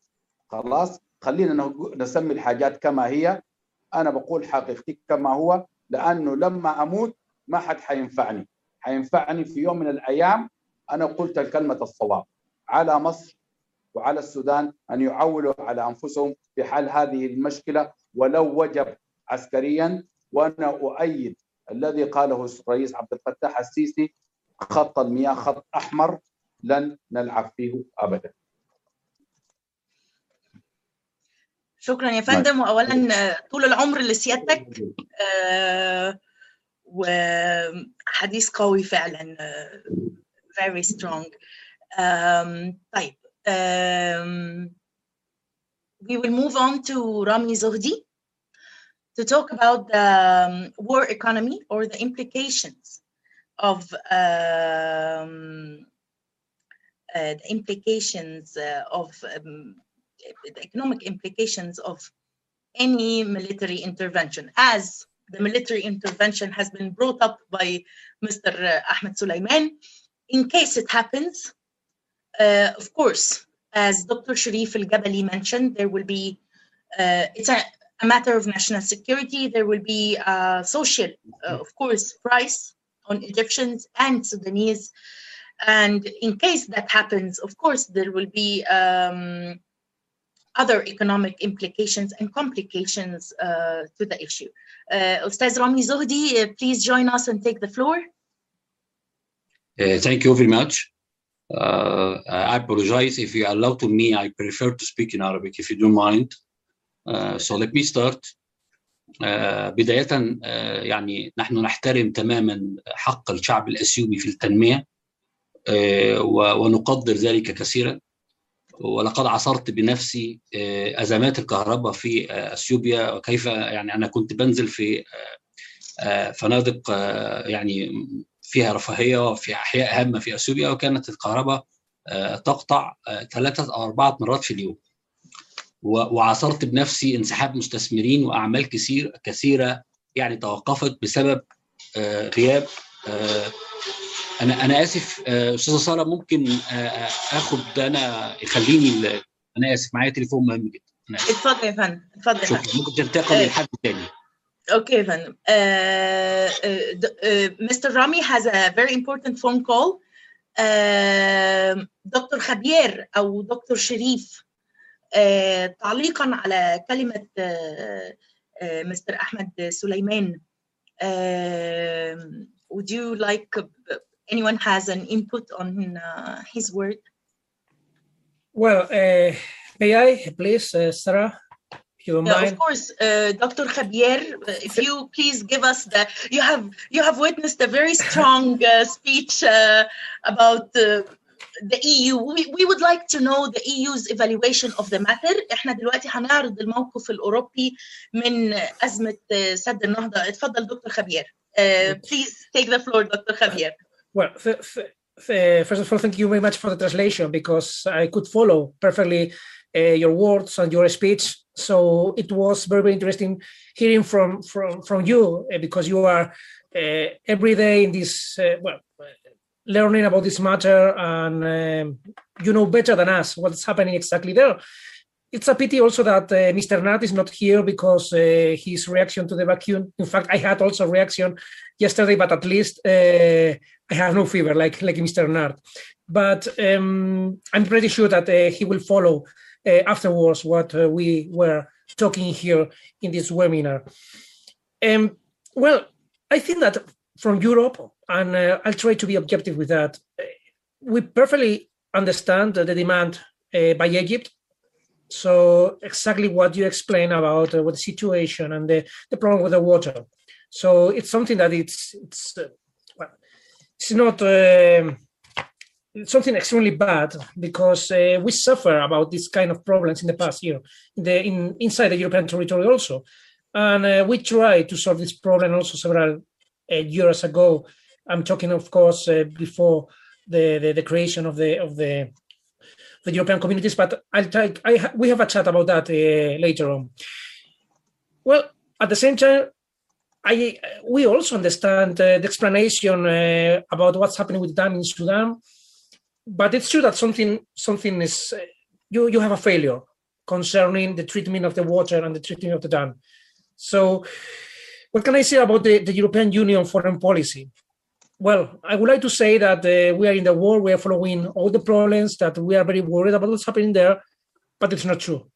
خلاص خلينا نسمي الحاجات كما هي. أنا بقول حقيقتي كما هو لأنه لما أموت ما حد حينفعني. حينفعني في يوم من الأيام أنا قلت الكلمة الصواب. على مصر وعلى السودان أن يعولوا على أنفسهم في حل هذه المشكلة ولو وجب عسكريا. وأنا أؤيد الذي قاله الرئيس عبد الفتاح السيسي خط المياه خط أحمر لن نلعب فيه ابدا. شكرا يا فندم واولا طول العمر لسيادتك آه وحديث قوي فعلا very strong um, طيب um, we will move on to Rami Zohdi to talk about the um, war economy or the implications of um, uh, the implications uh, of um, the economic implications of any military intervention as the military intervention has been brought up by Mr. Ahmed Sulaiman. In case it happens, uh, of course, as Dr. Sharif El Gabali mentioned, there will be, uh, it's a, a, matter of national security. There will be a social, uh, of course, price on Egyptians and Sudanese. And in case that happens, of course, there will be um, other economic implications and complications uh, to the issue. Uh, Ustaz Rami Zohdi, uh, please join us and take the floor. thank you very much. I apologize if you allow to me, I prefer to speak in Arabic if you don't mind. so let me start. بداية يعني نحن نحترم تماما حق الشعب الأثيوبي في التنمية ونقدر ذلك كثيرا ولقد عصرت بنفسي أزمات الكهرباء في أثيوبيا وكيف يعني أنا كنت بنزل في فنادق يعني فيها رفاهية وفي أحياء هامة في أثيوبيا وكانت الكهرباء تقطع ثلاثة أو أربعة مرات في اليوم. وعاصرت بنفسي انسحاب مستثمرين وأعمال كثير كثيرة يعني توقفت بسبب غياب أنا أنا آسف أستاذة سارة ممكن آخد أنا يخليني أنا آسف معايا تليفون مهم جدا. اتفضل يا فندم اتفضل شكرا. ممكن تنتقل لحد تاني. أوكي يا فندم. Mr. Rami has a very important phone call. دكتور خبير أو دكتور شريف تعليقا على كلمة مستر أحمد سليمان. would you like anyone has an input on uh, his word? Well, uh, may I please, uh, Sarah, if you don't Yeah, mind? of course, uh, Dr. Javier, if you please give us the you have you have witnessed a very strong uh, speech uh, about uh, the EU we, we would like to know the EU's evaluation of the matter احنا دلوقتي هنعرض الموقف الأوروبي من أزمة سد النهضة اتفضل دكتور خبير uh, please take the floor دكتور خبير well, th- th- th- first of all, thank you very much for the translation because I could follow perfectly uh, your words and your speech. So it was very, very interesting hearing from from from you uh, because you are uh, every day in this well learning about this matter and um, you know better than us what's happening exactly there. It's a pity also that uh, Mr. Nart is not here because uh, his reaction to the vacuum. In fact, I had also a reaction yesterday, but at least uh, I have no fever like like Mr. Nart. But um, I'm pretty sure that uh, he will follow uh, afterwards what uh, we were talking here in this webinar. Um, well, I think that from Europe, and I'll try to be objective with that, we perfectly understand the demand by Egypt. So exactly what you explain about uh, what the situation and the, the problem with the water. So it's something that it's it's uh, well, it's not um it's something extremely bad because uh, we suffer about this kind of problems in the past year in the in inside the European territory also, and uh, we tried to solve this problem also several uh, years ago. I'm talking, of course, uh, before the, the the creation of the of the the European communities, but I'll take I we have a chat about that uh, later on. Well, at the same time, I we also understand uh, the explanation uh, about what's happening with the dam in Sudan, but it's true that something something is uh, you you have a failure concerning the treatment of the water and the treatment of the dam. So, what can I say about the, the European Union foreign policy? Well, I would like to say that uh, we are in the war, we are following all the problems, that we are very worried about what's happening there, but it's not true.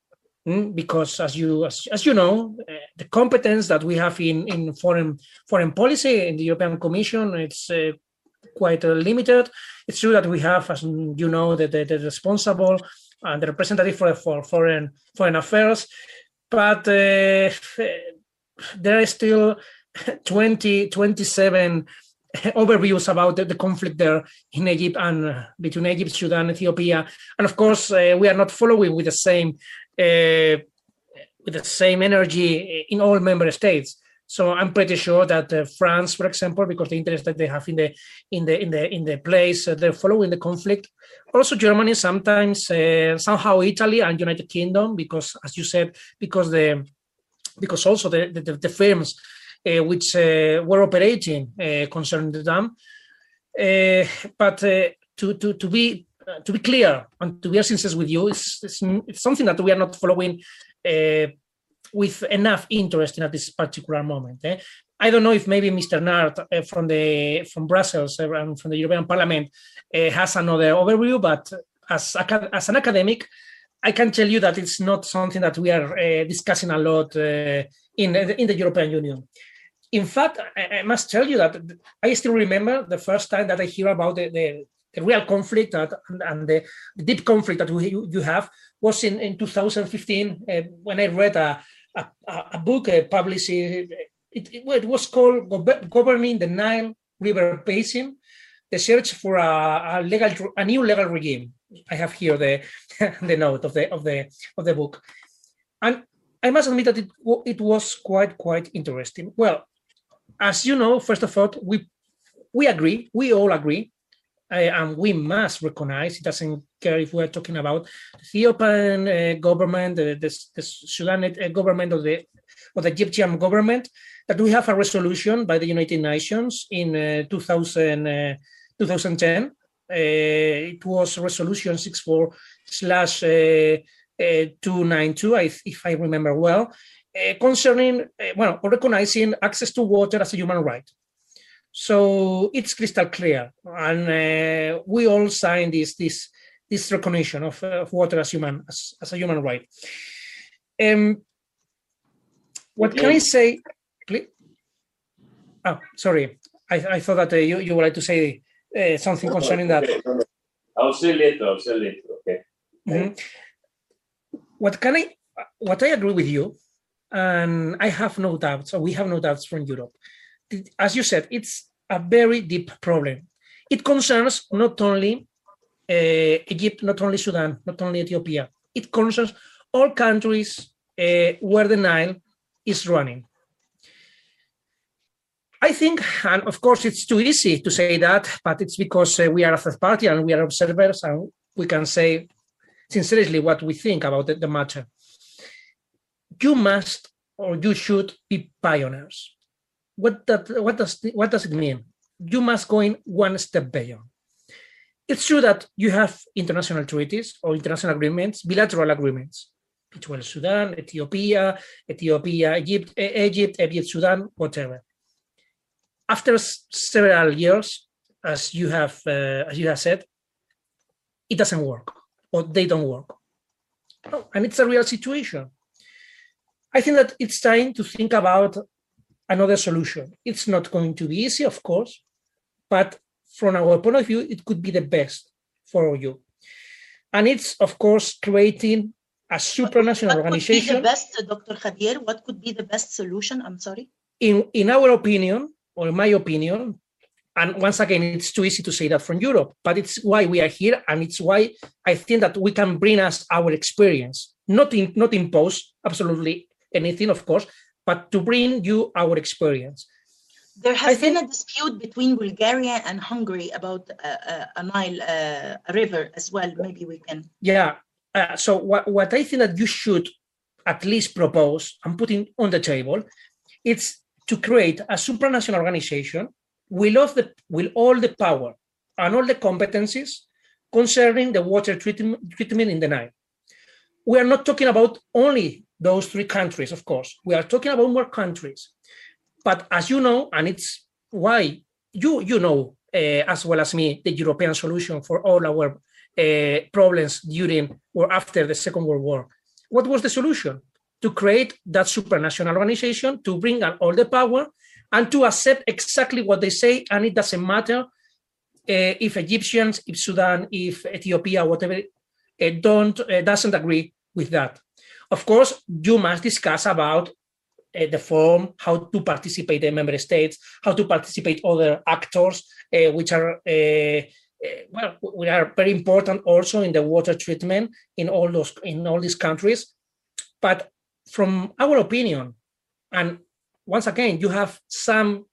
Mm, because as you as, as you know, uh, the competence that we have in, in foreign foreign policy in the European Commission, it's uh, quite uh, limited. It's true that we have, as you know, the, the, the responsible and the representative for, for foreign foreign affairs, but uh, there are still 20, 27 overviews about the, the, conflict there in Egypt and uh, between Egypt, Sudan, Ethiopia, and of course uh, we are not following with the same uh, with the same energy in all member states. So I'm pretty sure that uh, France, for example, because the interest that they have in the in the in the in the place, uh, they're following the conflict. Also Germany, sometimes uh, somehow Italy and United Kingdom, because as you said, because the because also the the, the firms which uh, were operating uh, concerning the dam. but to, to, to be to be clear and to be sincere with you, it's, it's, it's something that we are not following with enough interest in at this particular moment. Eh? I don't know if maybe Mr. Nart uh, from the from Brussels uh, and from the European Parliament uh, has another overview, but as as an academic, I can tell you that it's not something that we are discussing a lot in in the European Union in fact, I, I, must tell you that I still remember the first time that I hear about the, the, the real conflict that, and, and the, the, deep conflict that we, you, have was in, in 2015 uh, when I read a, a, a book uh, published. It, it, it, was called Governing the Nile River Basin, the search for a, a legal, a new legal regime. I have here the, the note of the, of the, of the book. And I must admit that it, it was quite, quite interesting. Well, as you know, first of all, we we agree, we all agree, uh, and we must recognize. It doesn't care if we are talking about the Ethiopian uh, government, the, the, the Sudan uh, government, or the or the Egyptian government, that we have a resolution by the United Nations in 2000, 2010. it was resolution 64 slash 292, if I remember well, uh, concerning, uh, well, recognizing access to water as a human right. So it's crystal clear, and uh, we all sign this this this recognition of, of water as human as, as a human right. Um, what can I say? Please? Oh, sorry. I, I thought that uh, you, you would like to say uh, something concerning that. I'll say later. I'll say later. Okay. Mm-hmm. What can I? What I agree with you and I have no doubts, or we have no doubts from Europe. As you said, it's a very deep problem. It concerns not only uh, Egypt, not only Sudan, not only Ethiopia. It concerns all countries uh, where the Nile is running. I think, and of course, it's too easy to say that, but it's because uh, we are a third party and we are observers, and we can say sincerely what we think about the, the matter. You must or you should be pioneers. What that what does what does it mean? You must go in one step beyond. It's true that you have international treaties or international agreements, bilateral agreements between Sudan, Ethiopia, Ethiopia, Egypt, Egypt, Egypt, Sudan, whatever. After several years, as you have uh, as you have said, it doesn't work or they don't work, oh, and it's a real situation. I think that it's time to think about another solution. It's not going to be easy, of course, but from our point of view, it could be the best for you. And it's, of course, creating a supranational what organization. Could be the best, uh, Dr. Javier, what could be the best solution? I'm sorry. In, in our opinion, or my opinion, and once again, it's too easy to say that from Europe, but it's why we are here, and it's why I think that we can bring us our experience, not in, not impose absolutely anything, of course, but to bring you our experience. There has been a dispute between Bulgaria and Hungary about uh, uh, a Nile uh, river as well. Maybe we can. Yeah. Uh, so what, what I think that you should at least propose and putting on the table, it's to create a supranational organization with all the with all the power and all the competencies concerning the water treatment, treatment in the Nile. We are not talking about only those three countries, of course. We are talking about more countries. But as you know, and it's why you you know uh, as well as me the European solution for all our uh, problems during or after the Second World War. What was the solution? To create that supranational organization, to bring all the power, and to accept exactly what they say, and it doesn't matter uh, if Egyptians, if Sudan, if Ethiopia, whatever, uh, don't uh, doesn't agree with that. Of course, you must discuss about uh, the form, how to participate the member states, how to participate other actors, uh, which are uh, well, we are very important also in the water treatment in all those in all these countries. But from our opinion, and once again, you have some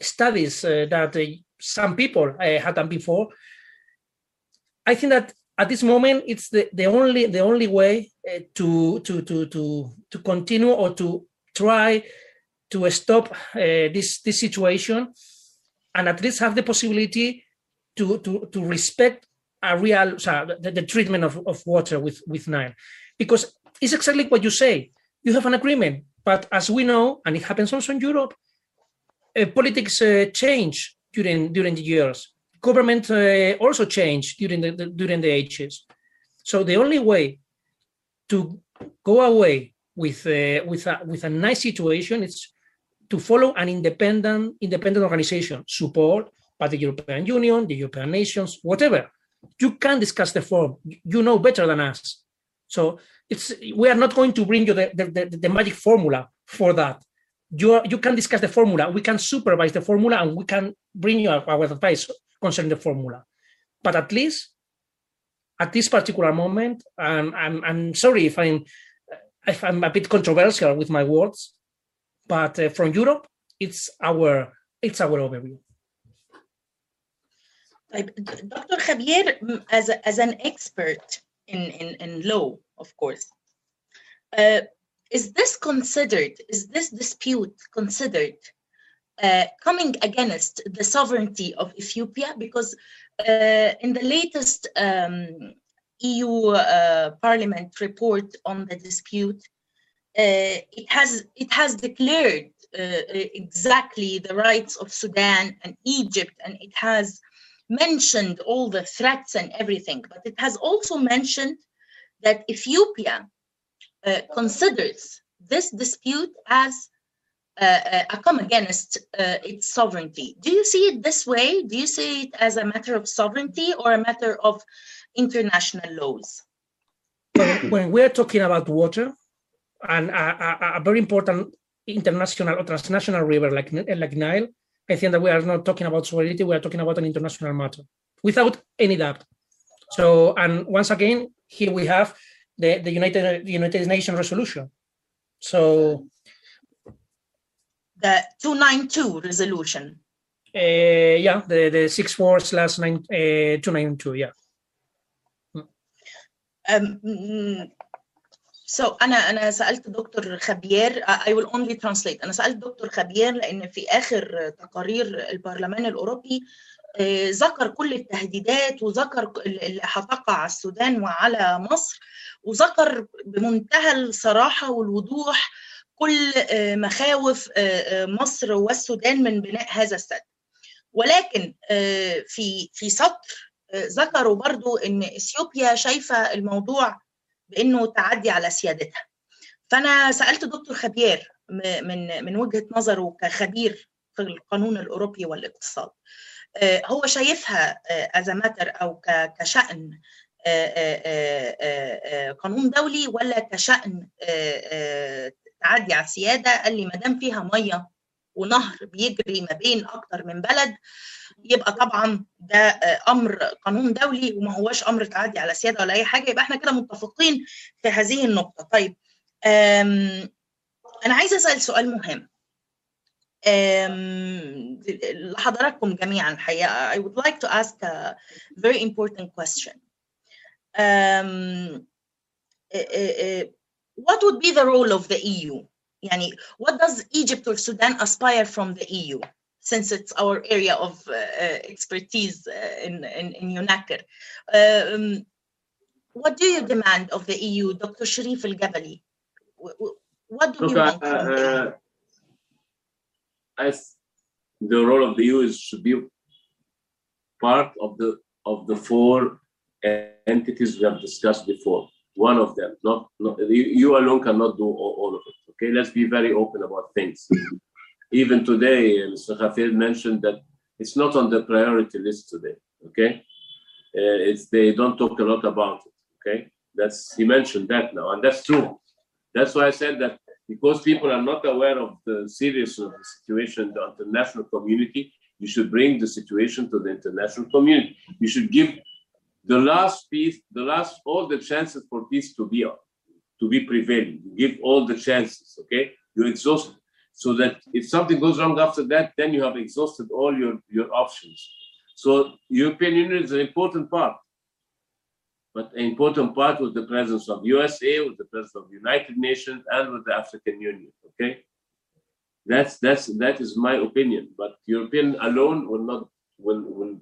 studies that some people had done before. I think that at this moment it's the, the only the only way uh, to to to to to continue or to try to stop uh, this this situation and at least have the possibility to to to respect a real the, the, treatment of, of water with with Nile. Because it's exactly what you say. You have an agreement but as we know and it happens also in Europe uh, politics uh, change during during the years government uh, also changed during the, the, during the ages. So the only way to go away with uh, with a with a nice situation is to follow an independent independent organization support by the European Union, the European nations, whatever. You can discuss the form. You know better than us. So it's we are not going to bring you the, the, the, the magic formula for that. You, are, you can discuss the formula. We can supervise the formula and we can bring you our, our advice concerning the formula. But at least at this particular moment, I'm, I'm sorry if I'm if I'm a bit controversial with my words, but uh, from Europe, it's our it's our overview. Dr. Javier, as, a, as an expert in, in, in law, of course, uh, is this considered, is this dispute considered uh, coming against the sovereignty of Ethiopia because uh, in the latest um, EU uh, Parliament report on the dispute, uh, it has it has declared uh, exactly the rights of Sudan and Egypt, and it has mentioned all the threats and everything. But it has also mentioned that Ethiopia uh, considers this dispute as uh, uh, come against uh, its sovereignty. Do you see it this way? Do you see it as a matter of sovereignty or a matter of international laws? When, we're talking about water and a, a, a, very important international or transnational river like, like Nile, I think that we are not talking about sovereignty, we are talking about an international matter. without any doubt. So, and once again, here we have the, the United United Nations resolution. So, The 292 resolution. uh, yeah, the the six four slash nine uh, nine two. Yeah. Um, mm, so أنا أنا سألت دكتور خبير I will only translate أنا سألت دكتور خبير لأن في آخر تقارير البرلمان الأوروبي آه، ذكر كل التهديدات وذكر اللي هتقع على السودان وعلى مصر وذكر بمنتهى الصراحة والوضوح كل آه، مخاوف آه، آه، مصر والسودان من بناء هذا السد. ولكن في في سطر ذكروا برضو إن إثيوبيا شايفة الموضوع بإنه تعدي على سيادتها. فأنا سألت دكتور خبير من من وجهة نظره كخبير في القانون الأوروبي والاقتصاد. هو شايفها از ماتر أو كشأن قانون دولي ولا كشأن تعدي على السيادة قال لي ما دام فيها مية ونهر بيجري ما بين أكتر من بلد يبقى طبعا ده أمر قانون دولي وما هوش أمر تعدي على سيادة ولا أي حاجة يبقى إحنا كده متفقين في هذه النقطة. طيب أنا عايزة أسأل سؤال مهم. لحضراتكم جميعا الحقيقة I would like to ask a very important question. what would be the role of the EU? Yani, what does Egypt or Sudan aspire from the EU, since it's our area of uh, uh expertise uh, in, in, in EUNACR? Um, what do you demand of the EU, Dr. Sharif El Gabali? What do Look, you uh, want uh, from uh, as the role of the EU is to be part of the of the four entities we have discussed before. One of them, not, not you, you alone cannot do all, all of it. Okay, let's be very open about things. Even today, uh, Mr. Khafir mentioned that it's not on the priority list today. Okay, uh, it's they don't talk a lot about it. Okay, that's he mentioned that now, and that's true. That's why I said that because people are not aware of the seriousness of the situation, the international community, you should bring the situation to the international community. You should give the last peace, the last all the chances for peace to be to be prevailing. You give all the chances, okay? You exhaust so that if something goes wrong after that, then you have exhausted all your, your options. So European Union is an important part. But an important part with the presence of USA, with the presence of United Nations, and with the African Union. Okay, that's that's that is my opinion. But European alone will not will will.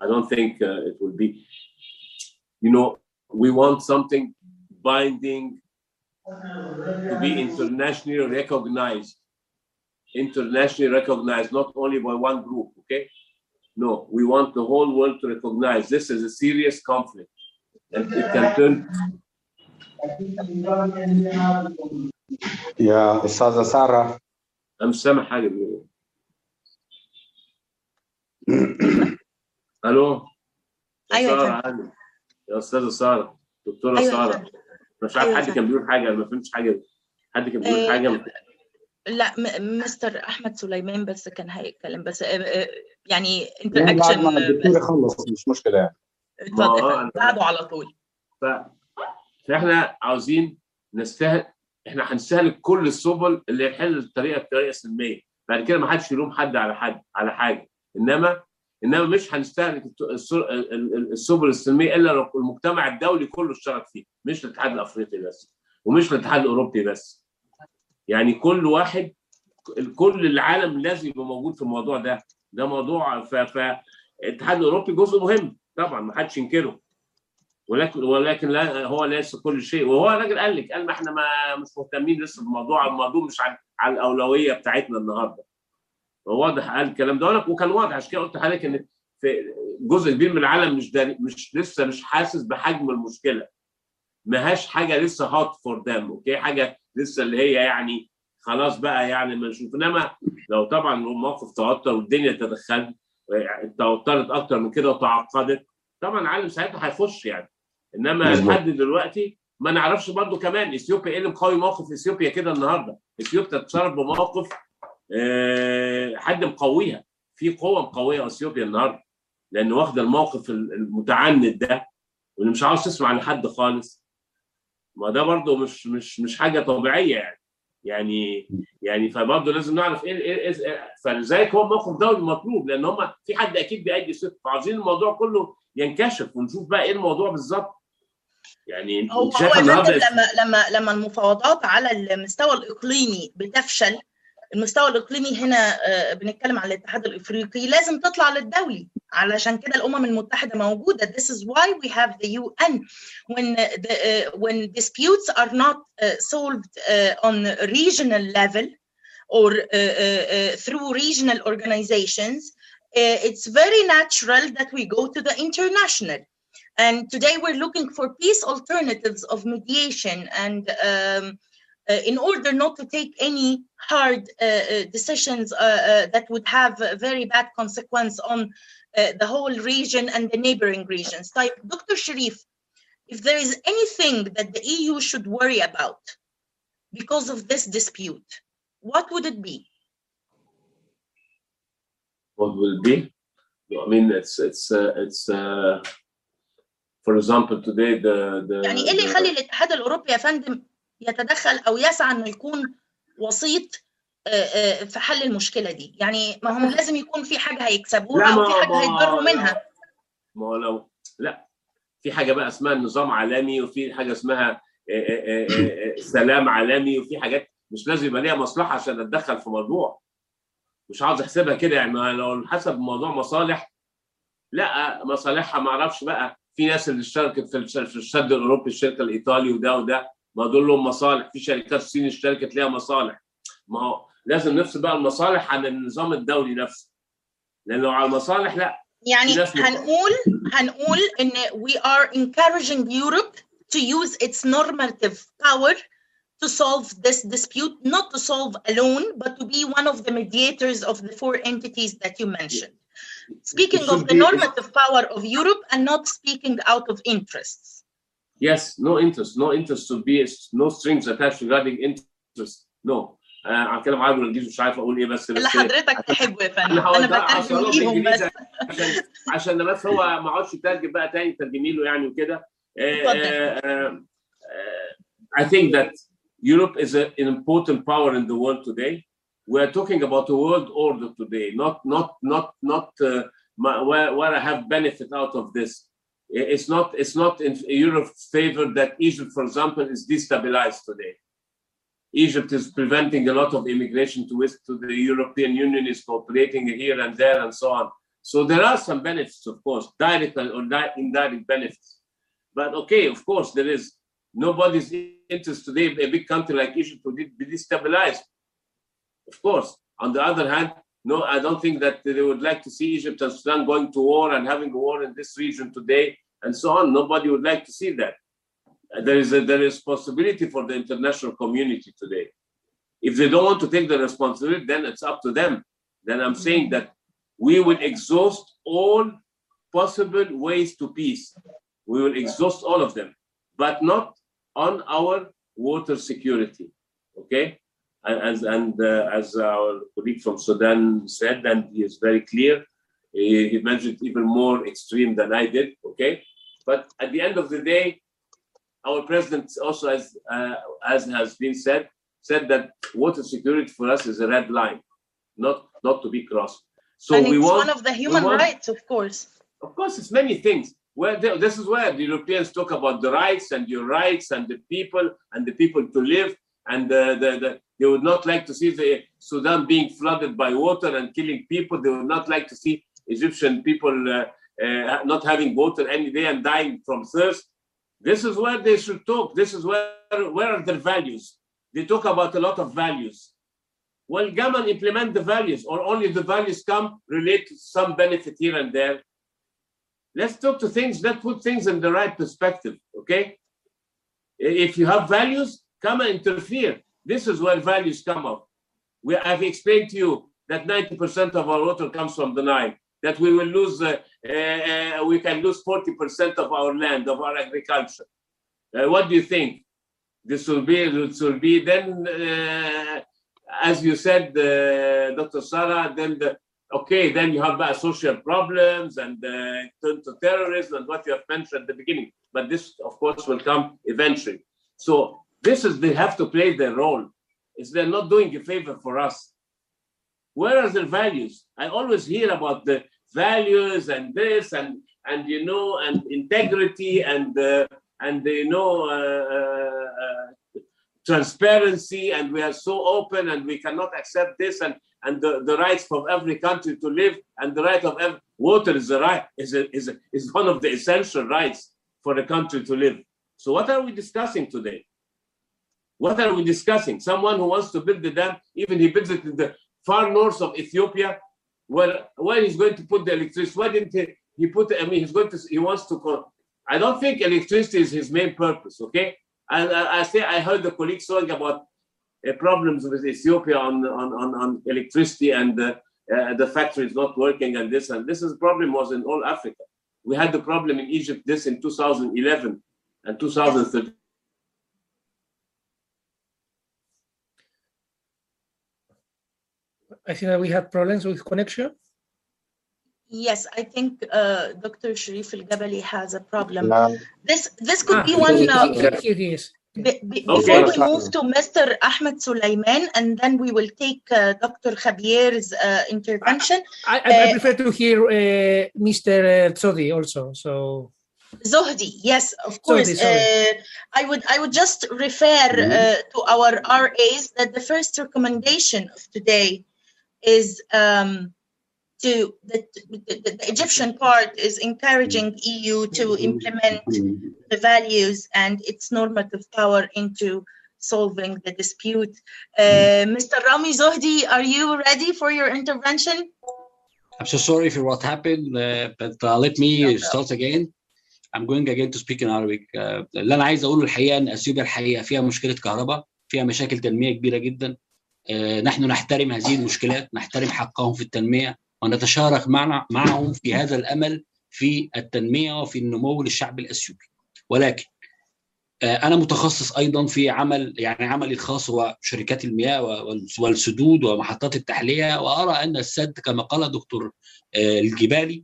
I don't think uh, it will be. You know, we want something binding to be internationally recognized, internationally recognized, not only by one group. Okay, no, we want the whole world to recognize this is a serious conflict, and it can turn يا أستاذة سارة انا مش سامع حاجه بيقولوا ألو؟ يا أيوة يا سارة عادل يا أستاذة سارة. دكتورة أيوة سارة. مش عارف أيوة حد. كان بيقول حاجة أنا ما فهمتش حاجة. حد كان بيقول إيه، حاجة؟ لا م- مستر أحمد سليمان بس كان هيتكلم. بس آه، آه، يعني انتراكشن ما الدكتور يخلص مش مشكلة يعني. اتفضل. بعده على طول. ف... فإحنا عاوزين نستهل إحنا هنستهلك كل السبل اللي يحل الطريقة بطريقة سلمية. بعد كده ما حدش يلوم حد على حد على حاجة. إنما انما مش هنستهلك السبل السلمية إلا لو المجتمع الدولي كله اشترك فيه مش الاتحاد الأفريقي بس ومش الاتحاد الأوروبي بس. يعني كل واحد كل العالم لازم يبقى موجود في الموضوع ده. ده موضوع. فالاتحاد الأوروبي جزء مهم طبعا ما حدش ينكره. ولكن ولكن لا هو ليس كل شيء. وهو راجل قال لك قال ما إحنا ما مش مهتمين لسه بالموضوع الموضوع مش على, الأولوية بتاعتنا النهارده. واضح قال الكلام ده. ولك- وكان واضح عشان كده قلت لحضرتك إن في جزء كبير من العالم مش داري مش لسه مش حاسس بحجم المشكلة. ماهاش حاجة لسه هات فور ذم أوكي حاجة لسه اللي هي يعني خلاص بقى يعني ما نشوف. إنما لو طبعا الموقف توتر والدنيا تدخلت توترت أكتر من كده وتعقدت طبعا العالم ساعتها هيخش يعني. إنما. لحد دلوقتي ما نعرفش برضو كمان إثيوبيا إيه اللي مقوي موقف إثيوبيا كده النهارده؟ إثيوبيا تتصرف بموقف حد مقويها. في قوة مقوية أثيوبيا النهارده لأن واخدة الموقف المتعند ده واللي مش عاوز تسمع لحد خالص. ما ده برضه مش مش مش حاجة طبيعية يعني. يعني يعني فبرضه لازم نعرف إيه إيه, إيه فلذلك هو موقف دولي مطلوب لأن هم في حد أكيد بيأدي صدق فعاوزين الموضوع كله ينكشف ونشوف بقى إيه الموضوع بالظبط. يعني هو هو لما لما لما المفاوضات على المستوى الإقليمي بتفشل المستوى الاقليمي هنا آه، بنتكلم على الاتحاد الافريقي لازم تطلع للدولي علشان كده الامم المتحده موجوده this is why we have the UN when the uh, when disputes are not uh, solved uh, on regional level or uh, uh, uh, through regional organizations uh, it's very natural that we go to the international and today we're looking for peace alternatives of mediation and um, uh, in order not to take any hard uh, uh, decisions uh, uh, that would have a very bad consequence on uh, the whole region and the neighboring regions. Type, Dr. Sharif, if there is anything that the EU should worry about because of this dispute, what would it be? what will be. I mean, it's it's uh, it's uh, for example today the the, يعني ايه اللي the- يخلي الاتحاد الاوروبي يا فندم يتدخل أو يسعى إنه يكون وسيط آه، آه، في حل المشكلة دي. يعني ما هم لازم يكون في حاجة هيكسبوها أو في حاجة هيتضروا منها. ما هو لو لا في حاجة بقى اسمها نظام عالمي وفي حاجة اسمها آه، سلام عالمي وفي حاجات مش لازم يبقى ليها مصلحة عشان اتدخل في موضوع. مش عاوز أحسبها كده يعني لو حسب موضوع مصالح لا مصالحها ما أعرفش بقى. في ناس اللي اشتركت في الشد الأوروبي الشركة الإيطالي وده وده. ما دول لهم مصالح في شركات صيني اشتركت ليها مصالح ما هو لازم نفصل بقى المصالح عن النظام الدولي نفسه لأن لو على المصالح لا يعني هنقول هنقول ان we are encouraging Europe to use its normative power to solve this dispute, not to solve alone, but to be one of the mediators of the four entities that you mentioned. Speaking of the normative power of Europe and not speaking out of interests. Yes, no interest, no interest to be no strings attached regarding interest. No. آه هتكلم عربي والانجليزي مش عارف اقول ايه بس اللي بس حضرتك تحبه يا فندم انا هقول انا بقى عشان بترجم أقول ليهم بس بالإنجليزي عشان عشان بس هو ما عادش يترجم بقى تاني ترجمي له يعني وكده آه، اتفضل. آه، آه، آه، I think that Europe is a, an important power in the world today. We are talking about a world order today, not not not not uh, my, where, where I have benefit out of this. It's not it's not in Europe's favor that Egypt, for example, is destabilized today. Egypt is preventing a lot of immigration to, to the European Union, is cooperating here and there and so on. So there are some benefits, of course, direct or di- indirect benefits. But okay, of course, there is nobody's interest today, a big country like Egypt to be destabilized. Of course. On the other hand, no, I don't think that they would like to see Egypt and Sudan going to war and having a war in this region today and so on. Nobody would like to see that. Uh, There is a there is possibility for the international community today. If they don't want to take the responsibility, then it's up to them. Then I'm saying that we will exhaust all possible ways to peace. We will exhaust all of them, but not on our water security. Okay? And as and uh, as our colleague from Sudan said, and he is very clear, he, he mentioned even more extreme than I did. Okay, but at the end of the day, our president also, as uh, as has been said, said that water security for us is a red line, not not to be crossed. So and we it's want one of the human want- rights, of course. of course, it's many things. Where this is where the Europeans talk about the rights and your rights and the people and the people to live. And the, the, the, they would not like to see the Sudan being flooded by water and killing people. They would not like to see Egyptian people uh, uh, not having water any day and dying from thirst. This is where they should talk. This is where where are their values? They talk about a lot of values. Well, come implement the values, or only the values come relate to some benefit here and there. Let's talk to things, let's put things in the right perspective, okay? If you have values, come and interfere. This is where values come up. We, I've explained to you that 90% of our water comes from the Nile, that we will lose, uh, uh, uh, we can lose 40% of our land, of our agriculture. Uh, what do you think? This will be, this will be then, uh, as you said, uh, Dr. Sara, then the, okay, then you have social problems and turn to terrorism and what you have mentioned at the beginning. But this, of course, will come eventually. So this is they have to play their role. Is they're not doing a favor for us. Where are their values? I always hear about the values and this and and you know and integrity and uh, and you know uh, uh, uh, transparency and we are so open and we cannot accept this and and the, the rights of every country to live and the right of every, water is the right is a, is a, is one of the essential rights for a country to live. So what are we discussing today? What are we discussing? Someone who wants to build the dam, even he builds it in the far north of Ethiopia, where where he's going to put the electricity? Why didn't he, he put? I mean, he's going to. He wants to. co- I don't think electricity is his main purpose. Okay, and I, I say I heard the colleagues talking about uh, problems with Ethiopia on on on, on electricity and uh, uh, the factory is not working and this and this is problem was in all Africa. We had the problem in Egypt this in 2011 and 2013. I think that we had problems with connection. Yes, I think uh, Dr. Sharif El Gabali has a problem. لا This this could Ah, be one. Uh, here, here be- be- Okay. Before we move to Mr. Ahmed Sulaiman, and then we will take uh, Dr. Javier's uh, intervention. I, I, I Uh, prefer to hear uh, Mr. Zohdi also. So Zohdi, yes, of course. Zohdi. Uh, I would I would just refer uh, to our RAs that the first recommendation of today is um, to the, the, the Egyptian part is encouraging EU to implement the values and its normative power into solving the dispute. Uh, Mr. Rami Zohdi, are you ready for your intervention? I'm so sorry for what happened, uh, but uh, let me start again. I'm going again to speak in Arabic. Uh, اللي انا عايز اقوله الحقيقه ان اثيوبيا الحقيقه فيها مشكله كهرباء، فيها مشاكل تنميه كبيره جدا. آه، نحن نحترم هذه المشكلات، نحترم حقهم في التنمية ونتشارك معنا معهم في هذا الأمل في التنمية وفي النمو للشعب الأثيوبي. ولكن آه، أنا متخصص أيضا في عمل يعني عملي الخاص هو شركات المياه وال- والسدود ومحطات التحلية وأرى أن السد كما قال دكتور آه، الجبالي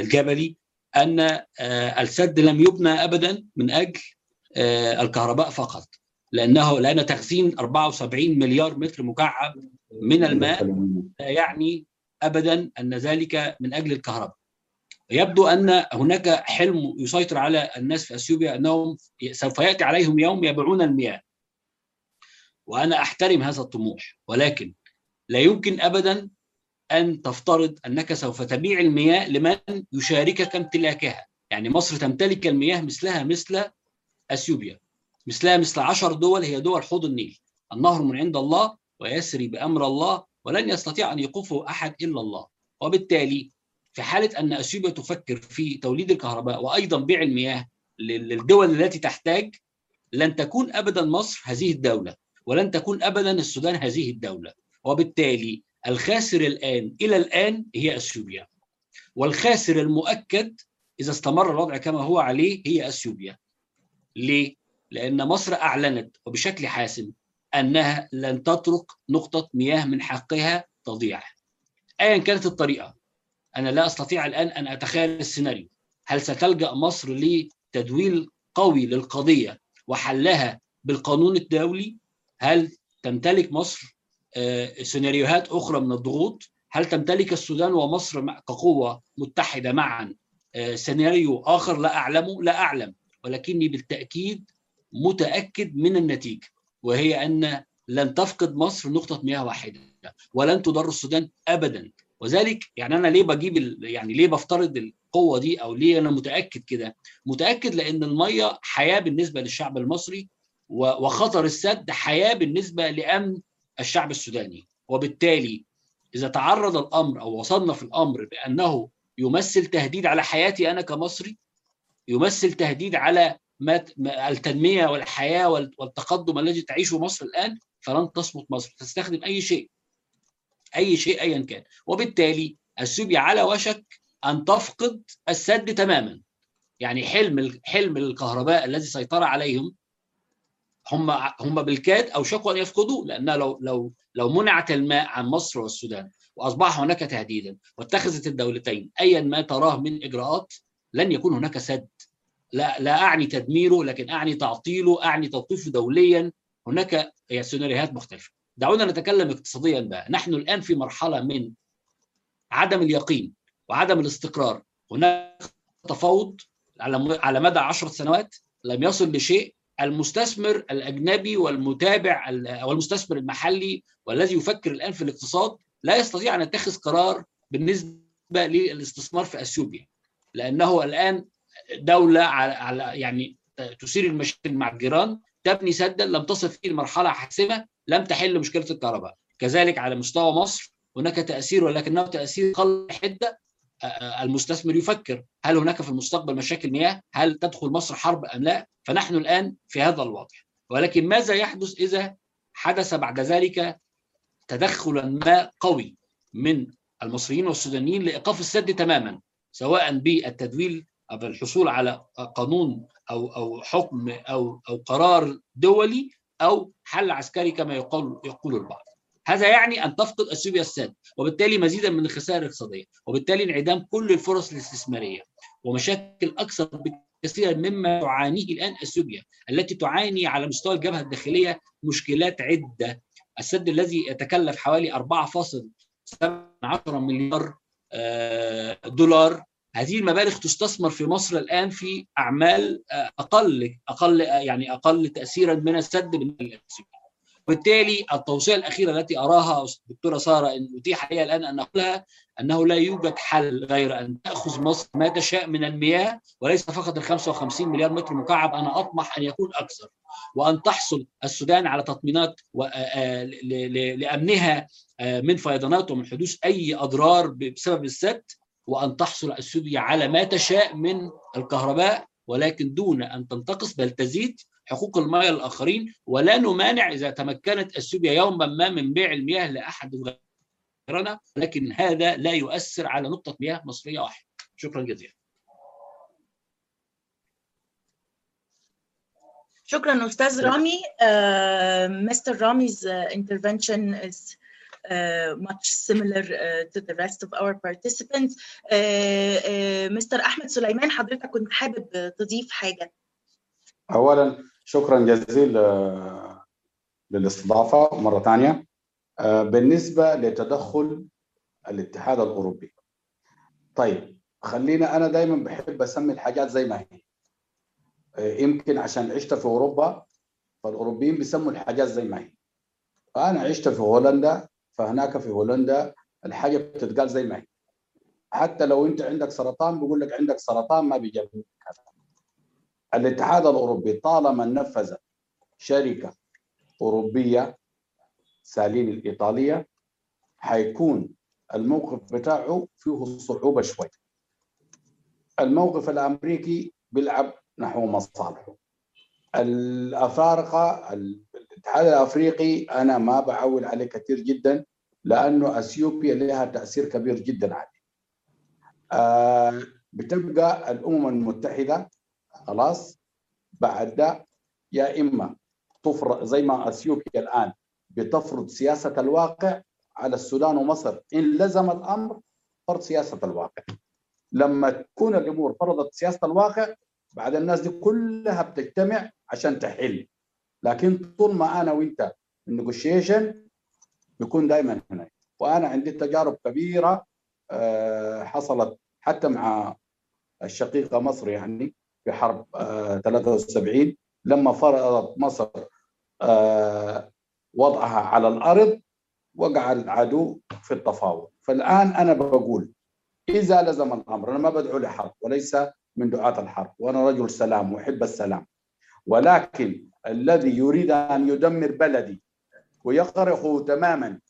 الجبلي آه، السد لم يبنى ابدا من آه، الكهرباء فقط لأنه لأن تخزين 74 مليار متر مكعب من الماء لا يعني ابدا أن ذلك من أجل الكهرباء. يبدو أن هناك حلم يسيطر على الناس في أثيوبيا أنهم سوف يأتي عليهم يوم يبيعون المياه. وأنا أحترم هذا الطموح ولكن لا يمكن ابدا أن تفترض أنك سوف تبيع المياه لمن يشاركك امتلاكها، يعني مصر تمتلك المياه مثلها مثل أثيوبيا. مثلها مثل عشر دول هي دول حوض النيل. النهر من عند الله ويسري بأمر الله ولن يستطيع أن يوقفه أحد إلا الله. وبالتالي في حالة أن أثيوبيا تفكر في توليد الكهرباء وأيضا بيع المياه لل- للدول التي تحتاج لن تكون ابدا مصر هذه الدولة ولن تكون ابدا السودان هذه الدولة وبالتالي الخاسر الآن إلى الآن هي أثيوبيا والخاسر المؤكد إذا استمر الوضع كما هو عليه هي أثيوبيا ليه؟ لأن مصر أعلنت وبشكل حاسم أنها لن تترك نقطة مياه من حقها تضيع. أيا كانت الطريقة أنا لا أستطيع الآن أن أتخيل السيناريو. هل ستلجأ مصر لتدويل قوي للقضية وحلها بالقانون الدولي؟ هل تمتلك مصر آه، سيناريوهات أخرى من الضغوط؟ هل تمتلك السودان ومصر كقوة متحدة معا؟ آه، سيناريو آخر لا أعلمه لا أعلم ولكني بالتأكيد متأكد من النتيجة وهي أن لن تفقد مصر نقطة مياه واحدة ولن تضر السودان ابدا. وذلك يعني أنا ليه بجيب يعني ليه بفترض القوة دي أو ليه أنا متأكد كده؟ متأكد لأن المية حياة بالنسبة للشعب المصري وخطر السد حياة بالنسبة لأمن الشعب السوداني. وبالتالي إذا تعرض الأمر أو وصلنا في الأمر بأنه يمثل تهديد على حياتي أنا كمصري يمثل تهديد على التنمية والحياة وال- والتقدم الذي تعيشه مصر الآن فلن تصمت مصر تستخدم أي شيء. أي شيء ايا كان. وبالتالي اثيوبيا على وشك أن تفقد السد تماما. يعني حلم حلم الكهرباء الذي سيطر عليهم هم هم بالكاد اوشكوا أن يفقدوه لأن لو لو لو منعت الماء عن مصر والسودان وأصبح هناك تهديدا. واتخذت الدولتين ايا ما تراه من إجراءات لن يكون هناك سد. لا لا أعني تدميره لكن أعني تعطيله أعني توقيفه دوليا. هناك سيناريوهات مختلفة. دعونا نتكلم اقتصاديا بقى. نحن الآن في مرحلة من عدم اليقين وعدم الاستقرار. هناك تفاوض على على مدى عشرة سنوات لم يصل لشيء. المستثمر الأجنبي والمتابع أو المستثمر المحلي والذي يفكر الآن في الاقتصاد لا يستطيع أن يتخذ قرار بالنسبة للاستثمار في أثيوبيا لأنه الآن دولة على يعني تثير المشاكل مع الجيران تبني سدا لم تصل فيه لمرحلة حاسمة لم تحل مشكلة الكهرباء كذلك على مستوى مصر هناك تأثير ولكنه تأثير قل حدة المستثمر يفكر هل هناك في المستقبل مشاكل مياه؟ هل تدخل مصر حرب أم لا؟ فنحن الآن في هذا الوضع ولكن ماذا يحدث إذا حدث بعد ذلك تدخلا ما قوي من المصريين والسودانيين لإيقاف السد تماما سواء بالتدويل أو بالحصول على قانون أو أو حكم أو أو قرار دولي أو حل عسكري كما يقول يقول البعض. هذا يعني أن تفقد اثيوبيا السد وبالتالي مزيدا من الخسائر الاقتصادية وبالتالي انعدام كل الفرص الاستثمارية ومشاكل أكثر بكثيرا مما تعانيه الآن اثيوبيا التي تعاني على مستوى الجبهة الداخلية مشكلات عدة السد الذي يتكلف حوالي 4.7 مليار دولار هذه المبالغ تستثمر في مصر الآن في أعمال أقل أقل يعني أقل تاثيرا من السد بالنسبة لاثيوبيا وبالتالي التوصية الأخيرة التي أراها الدكتوره سارة إن أتيح لي الآن أن أقولها أنه لا يوجد حل غير أن تأخذ مصر ما تشاء من المياه وليس فقط ال 55 مليار متر مكعب. أنا أطمح أن يكون أكثر. وأن تحصل السودان على تطمينات لأمنها من فيضانات ومن حدوث أي أضرار بسبب السد وأن تحصل اثيوبيا على ما تشاء من الكهرباء ولكن دون أن تنتقص بل تزيد حقوق المياه للاخرين ولا نمانع إذا تمكنت اثيوبيا يوما ما من بيع المياه لأحد غيرنا لكن هذا لا يؤثر على نقطة مياه مصرية واحدة. شكرا جزيلا. شكرا أستاذ رامي. مستر رامي's uh, intervention is much similar uh, to the rest of our participants. مستر uh, أحمد سليمان حضرتك كنت حابب تضيف حاجة. أولا شكرا جزيلا للاستضافة مرة ثانية. بالنسبة لتدخل الاتحاد الأوروبي. طيب خلينا أنا دائما بحب أسمي الحاجات زي ما هي. يمكن عشان عشت في أوروبا فالأوروبيين بيسموا الحاجات زي ما هي. فأنا عشت في هولندا فهناك في هولندا الحاجة بتتقال زي ما هي. حتى لو انت عندك سرطان بيقول لك عندك سرطان ما بيجيب الاتحاد الأوروبي طالما نفذ شركة أوروبية سالين الإيطالية حيكون الموقف بتاعه فيه صعوبة شوي. الموقف الأمريكي بيلعب نحو مصالحه. الأفارقة الاتحاد الأفريقي أنا ما بعول عليه كثير جدا لأنه أثيوبيا لها تأثير كبير جدا عليه. آه بتبقى الأمم المتحدة خلاص بعد ده يا إما تفرض زي ما أثيوبيا الآن بتفرض سياسة الواقع على السودان ومصر إن لزم الأمر فرض سياسة الواقع. لما تكون الأمور فرضت سياسة الواقع بعد الناس دي كلها بتجتمع عشان تحل لكن طول ما أنا وأنت النيغوشيشن بيكون دائما هنا. وأنا عندي تجارب كبيرة حصلت حتى مع الشقيقة مصر يعني في حرب 73 لما فرضت مصر وضعها على الأرض وقع العدو في التفاوض. فالآن أنا بقول إذا لزم الأمر أنا ما بدعو لحرب وليس من دعاة الحرب وأنا رجل سلام واحب السلام. ولكن الذي يريد أن يدمر بلدي ويقرقه تماما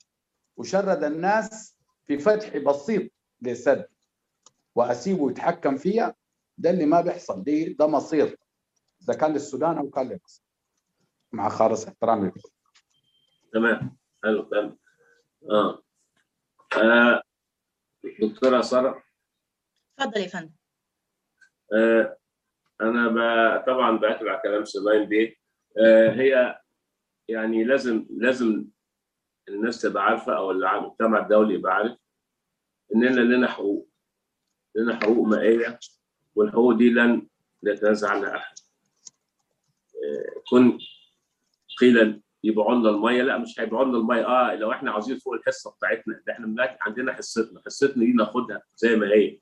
وشرد الناس في فتح بسيط لسد وأسيبه يتحكم فيها ده اللي ما بيحصل دي ده مصير إذا كان للسودان أو كان لمصر. مع خالص احترامي. تمام. حلو تمام. آه, آه. دكتورة سارة. اتفضل يا فندم. آه أنا. طبعا بعتب على كلام سباين بيه آه هي يعني لازم لازم الناس تبقى عارفة أو المجتمع الدولي يبقى عارف إننا لنا حقوق. لنا حقوق مائية والحقوق دي لن يتنازع عنها أحد. كن قيل يبيعوا لنا المية. لا مش هيبيعوا لنا المية. آه لو إحنا عاوزين فوق الحصة بتاعتنا ده إحنا عندنا حصتنا. حصتنا دي ناخدها زي ما هي.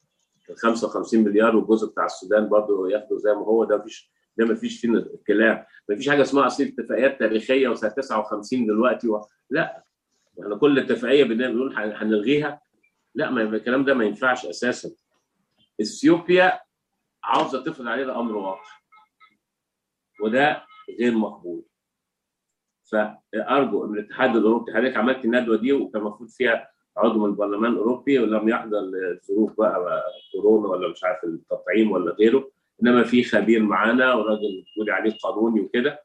55 مليار والجزء بتاع السودان برضه ياخده زي ما هو. ده مفيش ده مفيش فينا كلام مفيش حاجة اسمها أصل اتفاقيات تاريخية وسنة 59 دلوقتي و... لا. إحنا كل اتفاقية بنقول هنلغيها. لا ما الكلام ده ما ينفعش أساسا. إثيوبيا عاوزة تفرض علينا أمر واقع وده غير مقبول. فأرجو من الاتحاد الاوروبي حضرتك عملت الندوة دي وكان المفروض فيها عضو من البرلمان الأوروبي ولم يحضر لظروف بقى كورونا ولا مش عارف التطعيم ولا غيره. إنما في خبير معانا وراجل تقولي عليه قانوني وكده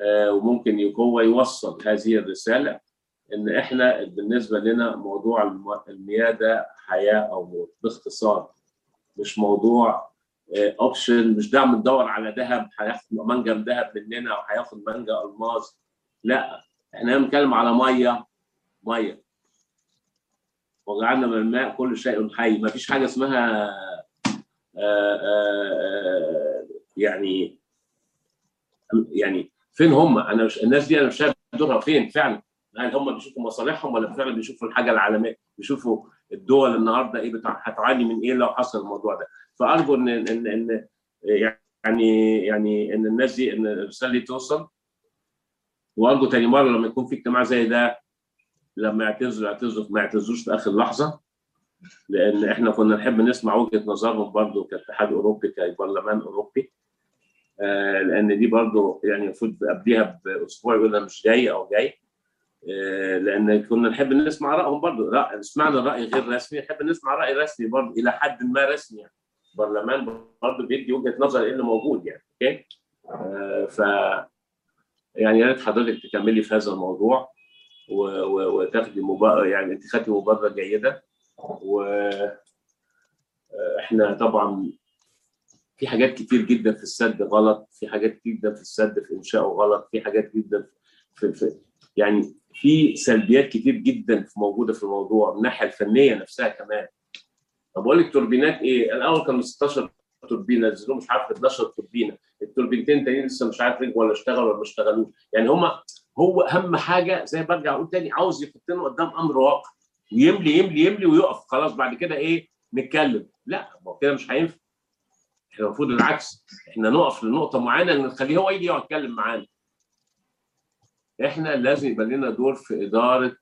آه وممكن هو يوصل هذه الرسالة إن إحنا بالنسبة لنا موضوع المياه ده حياة أو موت. باختصار مش موضوع اوبشن مش ده بندور على ذهب هياخد منجم ذهب مننا أو هياخد منجم ألماس. لا إحنا بنتكلم على مية مية. وجعلنا من الماء كل شيء حي. ما فيش حاجة اسمها آآ آآ يعني يعني فين هم؟ أنا مش الناس دي أنا مش شايف دورها فين فعلا. هل هم بيشوفوا مصالحهم ولا فعلا بيشوفوا الحاجة العالمية؟ بيشوفوا الدول النهارده إيه هتعاني من إيه لو حصل الموضوع ده؟ فأرجو إن إن إن يعني يعني إن الناس دي إن الرسالة دي توصل. وأرجو تاني مرة لما يكون في اجتماع زي ده لما يعتذروا يعتذروا ما يعتذروش في آخر لحظة لأن إحنا كنا نحب نسمع وجهة نظرهم برضه كاتحاد أوروبي كبرلمان أوروبي. آه لأن دي برضه يعني المفروض قبليها بأسبوع يقول أنا مش جاي أو جاي. آه لأن كنا نحب نسمع رأيهم برضه لا سمعنا رأي غير رسمي نحب نسمع رأي رسمي برضه إلى حد ما رسمي. يعني البرلمان برضه بيدي وجهة نظر إيه اللي موجود يعني أوكي؟ آه ف يعني يا ريت حضرتك تكملي في هذا الموضوع. وتاخدي مبادره يعني انت خدتي مبادرة جيدة. و إحنا طبعا في حاجات كتير جدا في السد غلط في حاجات كتير جدا في السد في انشائه غلط في حاجات جدا في, في يعني في سلبيات كتير جدا موجودة في الموضوع من الناحية الفنية نفسها كمان. طب أقول لك توربينات إيه؟ الأول كانوا 16 توربينة نزلوا مش عارف 12 توربينة. التوربينتين تانيين لسه مش عارف رجعوا ولا اشتغلوا ولا ما اشتغلوش. يعني هم هو أهم حاجة زي برجع أقول تاني عاوز يحطنا قدام أمر واقع ويملي يملي يملي ويقف. خلاص بعد كده إيه؟ نتكلم. لا ما كده مش هينفع. إحنا المفروض العكس. إحنا نقف لنقطة معينة نخليه هو يجي يقعد يتكلم معانا. إحنا لازم يبقى لنا دور في إدارة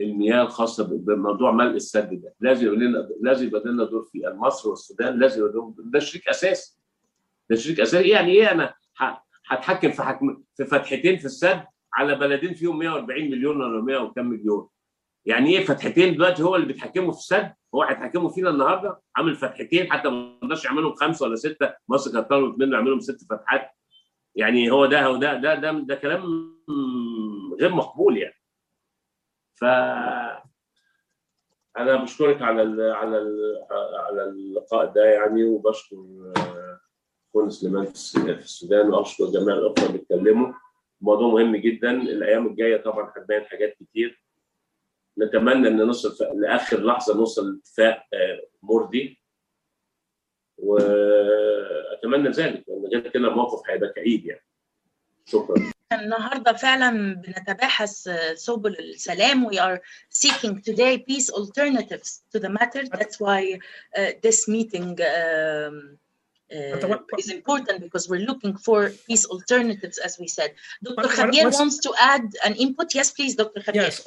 المياه الخاصة بموضوع ملء السد ده. لازم يبقى لنا لازم يبقى لنا دور في مصر والسودان لازم يبقى ده شريك أساسي. ده شريك أساسي. يعني إيه أنا هتحكم في حكم في فتحتين في السد على بلدين فيهم 140 مليون ولا 100 وكم مليون. يعني إيه فتحتين دلوقتي هو اللي بيتحكموا في السد؟ هو هيتحكموا فينا النهارده؟ عامل فتحتين حتى ما رضاش يعملهم خمسة ولا ستة مصر كانت طلبت منه يعملهم ست فتحات. يعني هو ده هو ده ده ده, ده كلام غير مقبول يعني. ف أنا بشكرك على ال على ال على اللقاء ده يعني وبشكر اخونا سليمان في السودان واشكر جميع الأخوة اللي اتكلموا الموضوع مهم جدا. الأيام الجاية طبعا هتبان حاجات كتير. نتمنى إن نوصل لآخر لحظة نوصل لاتفاق مرضي. وأتمنى ذلك لأن غير كده الموقف هيبقى كئيب يعني. شكرا. النهارده فعلا بنتباحث سبل السلام. We are seeking today peace alternatives to the matter. That's why uh, this meeting uh, is important because we're looking for peace alternatives as we said Dr. Javier wants to add an input yes please Dr. Javier yes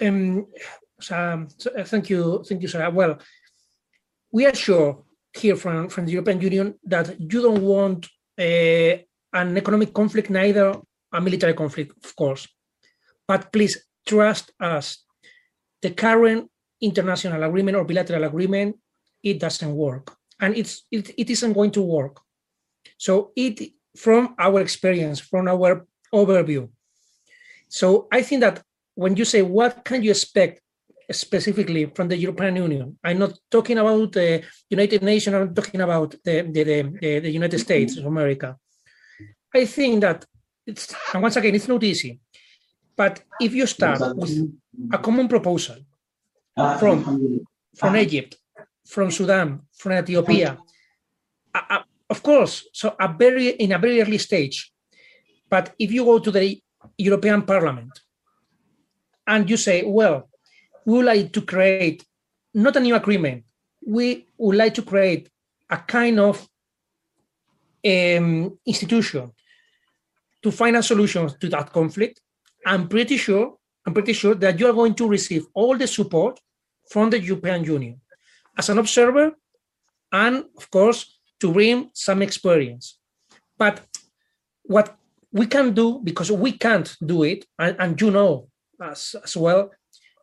um, um, thank you thank you Sara well we are sure here from from the European Union that you don't want uh, an economic conflict, neither a military conflict, of course. But please trust us. The current international agreement or bilateral agreement, it doesn't work. And it's it, it isn't going to work. So it from our experience, from our overview. So I think that when you say what can you expect specifically from the European Union, I'm not talking about the United Nations, I'm talking about the, the, the, the United States of America. I think that it's and once again it's not easy. But if you start with a common proposal uh, from uh, from uh, Egypt, from Sudan, from Ethiopia, uh, of course, so a very in a very early stage. But if you go to the European Parliament and you say, well, we would like to create not a new agreement, we would like to create a kind of um, institution to find a solution to that conflict, I'm pretty sure, I'm pretty sure that you are going to receive all the support from the European Union as an observer, and of course to bring some experience. But what we can do, because we can't do it, and, and you know as, as well,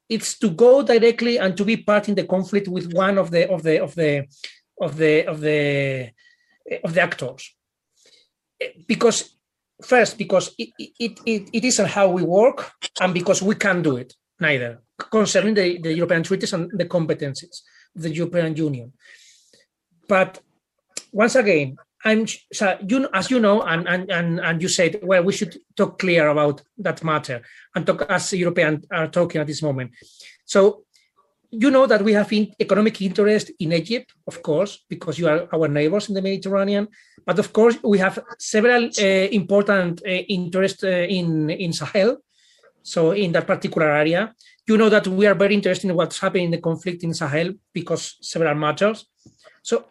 it's to go directly and to be part in the conflict with one of the of the of the of the of the of the actors because first because it, it, it, it isn't how we work and because we can't do it neither concerning the, the european treaties and the competencies the european union but once again i'm so you as you know and, and and and you said well we should talk clear about that matter and talk as european are talking at this moment so you know that we have in economic interest in Egypt, of course, because you are our neighbors in the Mediterranean. But of course, we have several uh, important uh, interests uh, in in Sahel. So in that particular area, you know that we are very interested in what's happening in the conflict in Sahel because several matters. So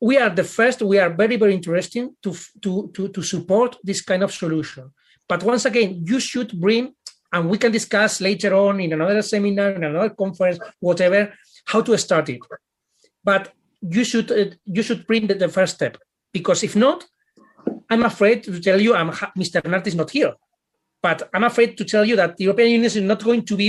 we are the first. We are very very interested to to to to support this kind of solution. But once again, you should bring and we can discuss later on in another seminar, in another conference, whatever, how to start it. But you should uh, you should bring the, the, first step because if not, I'm afraid to tell you, I'm Mr. Nart is not here, but I'm afraid to tell you that the European Union is not going to be,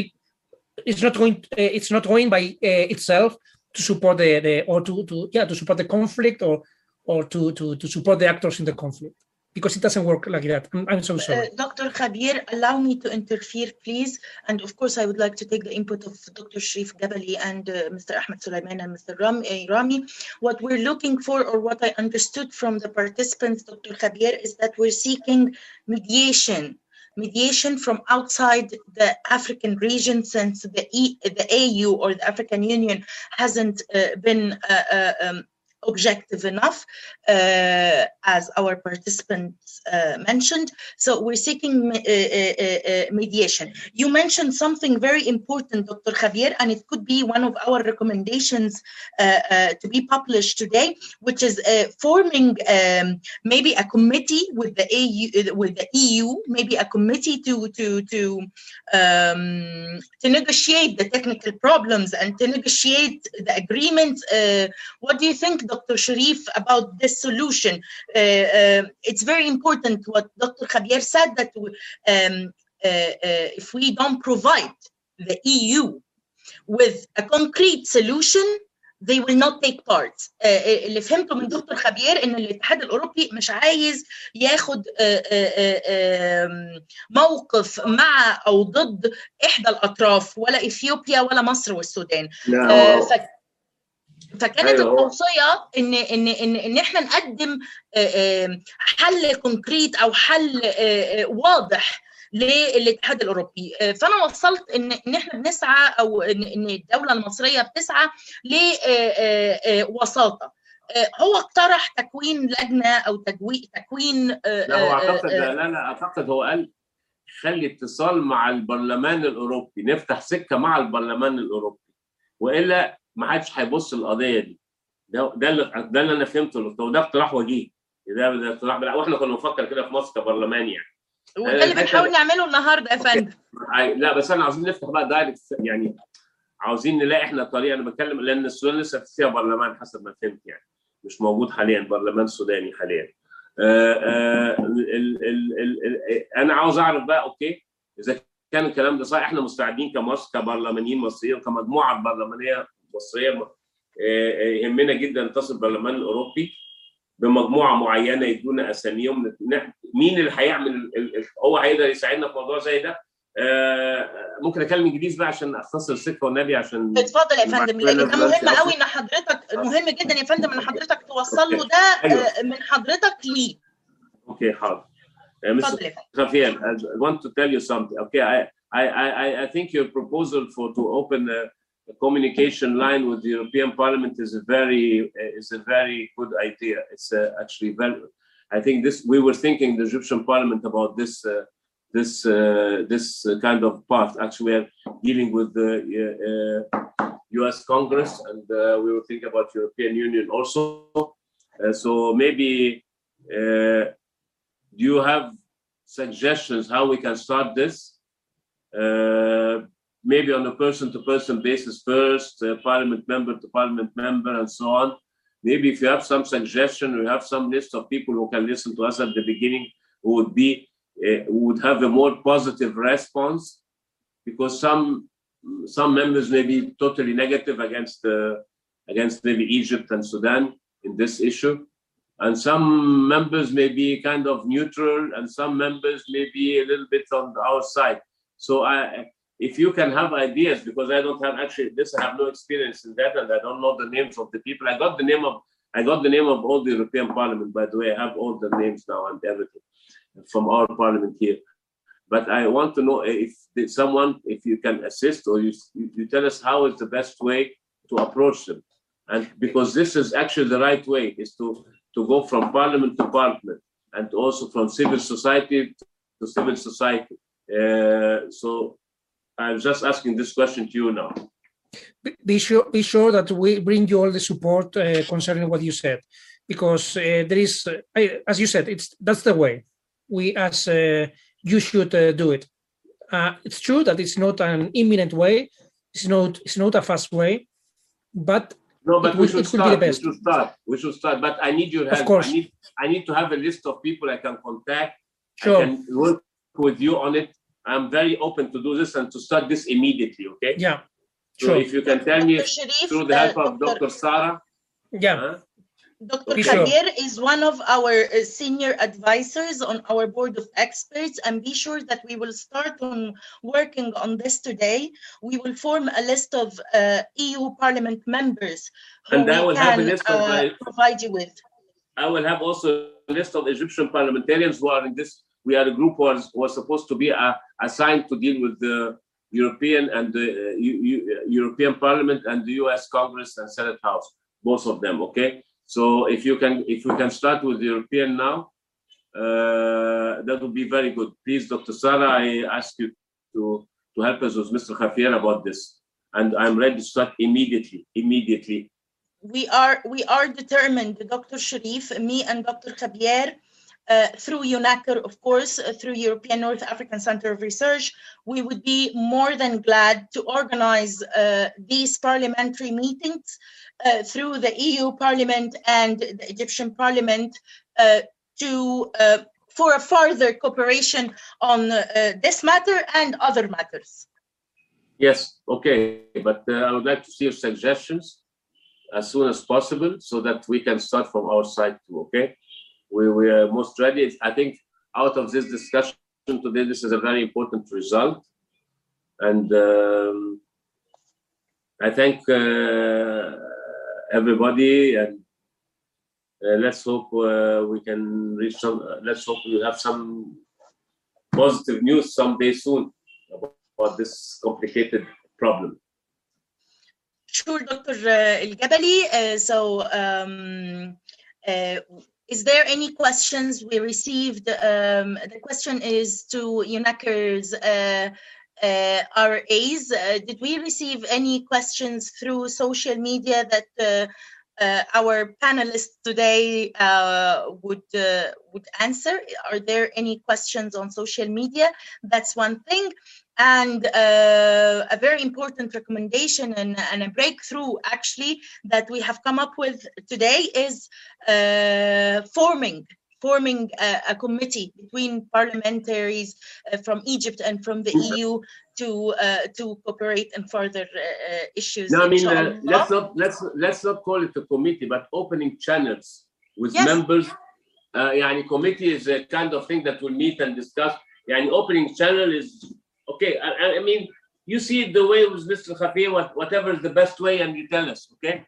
it's not going, uh, it's not going by uh, itself to support the, the or to, to yeah to support the conflict or or to to to support the actors in the conflict because it doesn't work like that. I'm, I'm so sorry. Uh, Dr. Javier, allow me to interfere, please. And of course, I would like to take the input of Dr. Sharif Gabali and uh, Mr. Ahmed Sulaiman and Mr. Ram, uh, Rami. What we're looking for, or what I understood from the participants, Dr. Javier, is that we're seeking mediation mediation from outside the African region since the, e, the AU or the African Union hasn't uh, been uh, um, objective enough, uh, as our participants uh, mentioned. So we're seeking uh, mediation. You mentioned something very important, Dr. Javier, and it could be one of our recommendations to be published today, which is forming um, maybe a committee with the AU, with the EU, maybe a committee to to to um, to negotiate the technical problems and to negotiate the agreement. what do you think? Dr. Sharif about this solution. Uh, uh, it's very important what Dr. Javier said that um, uh, if we don't provide the EU with a concrete solution they will not take part uh, اللي فهمته من دكتور خبير ان الاتحاد الاوروبي مش عايز ياخد uh, uh, موقف مع أو ضد احدى الاطراف ولا اثيوبيا ولا مصر والسودان ف... فكانت أيوة. التوصية ان ان ان إن إحنا نقدم حل كونكريت أو حل واضح للاتحاد الأوروبي فأنا وصلت ان إن إحنا بنسعى أو ان الدولة المصرية بتسعى لوساطه هو اقترح تكوين لجنة أو تجوي تكوين لا هو أعتقد لا أنا أعتقد هو قال خلي اتصال مع البرلمان الأوروبي نفتح سكة مع البرلمان الأوروبي وإلا ما حدش هيبص القضية دي. ده ده اللي ده اللي أنا فهمته وده اقتراح وجيه. ده ده اقتراح وإحنا كنا بنفكر كده في مصر كبرلمان يعني. وده اللي بنحاول نعمله النهارده يا فندم. لا بس أنا عاوزين نفتح بقى دايركت يعني عاوزين نلاقي إحنا طريقة أنا بتكلم لأن السودان لسه فيها برلمان حسب ما فهمت يعني. مش موجود حاليا برلمان سوداني حاليا. آآ آآ ال ال ال أنا عاوز أعرف بقى أوكي إذا كان الكلام ده صحيح إحنا مستعدين كمصر كبرلمانيين مصريين كمجموعة برلمانية مصرية يهمنا جدا نتصل البرلمان الأوروبي بمجموعة معينة يدونا أساميهم. مين اللي هيعمل هو هيقدر يساعدنا في موضوع زي ده؟ ممكن اتكلم إنجليزي بقى عشان أختصر السكه والنبي عشان اتفضل يا فندم. لأن ده مهم قوي إن حضرتك مهم جدا يا فندم إن حضرتك توصل له ده من حضرتك ليه؟ أوكي حاضر. Uh, Mr. Javier, I want to tell you something. Okay, I, I, I, I- think your proposal for to open a, a communication line with the European Parliament is a very is a very good idea. It's uh, actually very. I think this we were thinking the Egyptian Parliament about this uh, this uh, this uh, kind of path. Actually, we are dealing with the uh, uh, U.S. Congress, and uh, we were thinking about European Union also. Uh, so maybe. Uh, do you have suggestions how we can start this? Maybe on a person-to-person basis first, uh, parliament member to parliament member, and so on. Maybe if you have some suggestion, you have some list of people who can listen to us at the beginning, who would be uh, would have a more positive response, because some some members may be totally negative against uh, against maybe Egypt and Sudan in this issue and some members may be kind of neutral and some members may be a little bit on our side so i if you can have ideas because i don't have actually this i have no experience in that and i don't know the names of the people. I got the name of i got the name of all the european parliament by the way. I have all the names now and everything from our parliament here. But i want to know if someone if you can assist or you, you tell us how is the best way to approach them. And because this is actually the right way is to to go from parliament to parliament and also from civil society to civil society. Uh, so I'm just asking this question to you now. Be- sure, be sure that we bring you all the support uh, concerning what you said, because uh, there is, uh, I, as you said, it's that's the way we as uh, you should uh, do it. Uh, it's true that it's not an imminent way. It's not. It's not a fast way, but No, but It we should it will be the start. We should start. We should start. But I need your Of help. course. I need I need to have a list of people I can contact. I sure, can work with you on it. I'm very open to do this and to start this immediately. Okay. yeah, So sure, if you can tell me Sharif, through the help uh, of Dr. Sara. yeah. huh? Dr. Be sure. Javier is one of our uh, senior advisors on our board of experts, and be sure that we will start on working on this today. We will form a list of uh, EU Parliament members who And I we will have a can list of, uh, uh, provide you with. I will have also a list of Egyptian parliamentarians who are in this. We are a group who was, supposed to be uh, assigned to deal with the European and the uh, U- U- European Parliament and the U.S. Congress and Senate House, both of them. Okay, so if you can, if we can start with the European now, uh, that would be very good. Please, Dr. Sara, I ask you to to help us with Mr. Javier about this, and I'm ready to start immediately. Immediately. we are we are determined, Dr. Sharif, me and Dr. Javier, uh, through EUNACR, of course, uh, through European North African Center of Research, we would be more than glad to organize uh, these parliamentary meetings uh, through the EU Parliament and the Egyptian Parliament uh, to for a further cooperation on this matter and other matters. Yes, okay, but I would like to see your suggestions as soon as possible so that we can start from our side too, okay? We, we are most ready. I think out of this discussion today, this is a very important result. And um, I thank uh, everybody and uh, let's hope uh, we can reach some, uh, let's hope we have some positive news someday soon about this complicated problem. Sure, Dr. El-Jabali. Uh, so, um, uh, is there any questions we received? Um, the question is to EUNACR's uh, uh, RAs. Uh, did we receive any questions through social media that uh, uh, our panelists today uh, would would answer? Are there any questions on social media? That's one thing and uh, a very important recommendation and, and, a breakthrough actually that we have come up with today is uh, forming forming a, a, committee between parliamentaries uh, from Egypt and from the mm-hmm. EU to uh, to cooperate in further uh, uh, issues. No, I mean let's not let's let's not call it a committee, but opening channels with yes. members. Uh, yeah, committee is a kind of thing that will meet and discuss. Yeah, opening channel is okay. I, I- mean, you see the way with Mr. Javier, what, whatever is the best way, and you tell us, okay?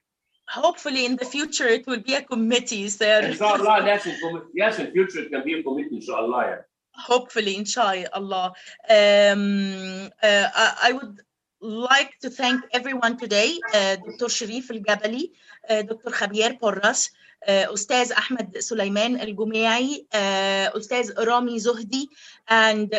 Hopefully, in the future, it will be a committee, sir. Inshallah, yes, in, commi- yes, in future it can be a committee, inshallah. Yeah. hopefully inshallah um, uh, I, I would like to thank everyone today uh, Dr. Sharif Al-Jabali uh, Dr. Javier Porras Ustaz Ahmed Sulaiman Al-Gumiai, Ustaz Rami Zohdi, and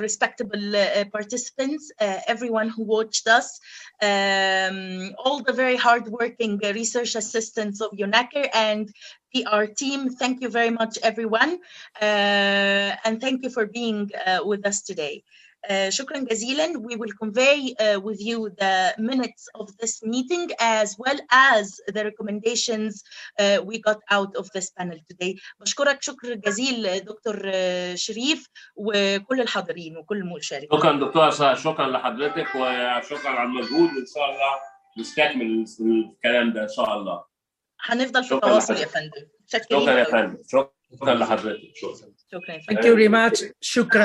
respectable participants, everyone who watched us, um, all the very hardworking uh, research assistants of EUNACR and PR team. Thank you very much, everyone. Uh, and thank you for being uh, with us today. Uh, شكرا جزيلا. We will convey uh, with you the minutes of this meeting as well as the recommendations uh, we got out of this panel today. بشكرك. شكر جزيل دكتور آه، شريف وكل الحاضرين وكل المشاركين. شكرا دكتوره ساره شكرا لحضرتك وشكرا على المجهود. وان شاء الله نستكمل الكلام ده إن شاء الله. هنفضل في شكراً تواصل لحضرتك. يا فندم. شكرا شكرا يا فندم. شكرا لحضرتك. شكرا. شكرا يا فندم. Thank you very much. Shukran.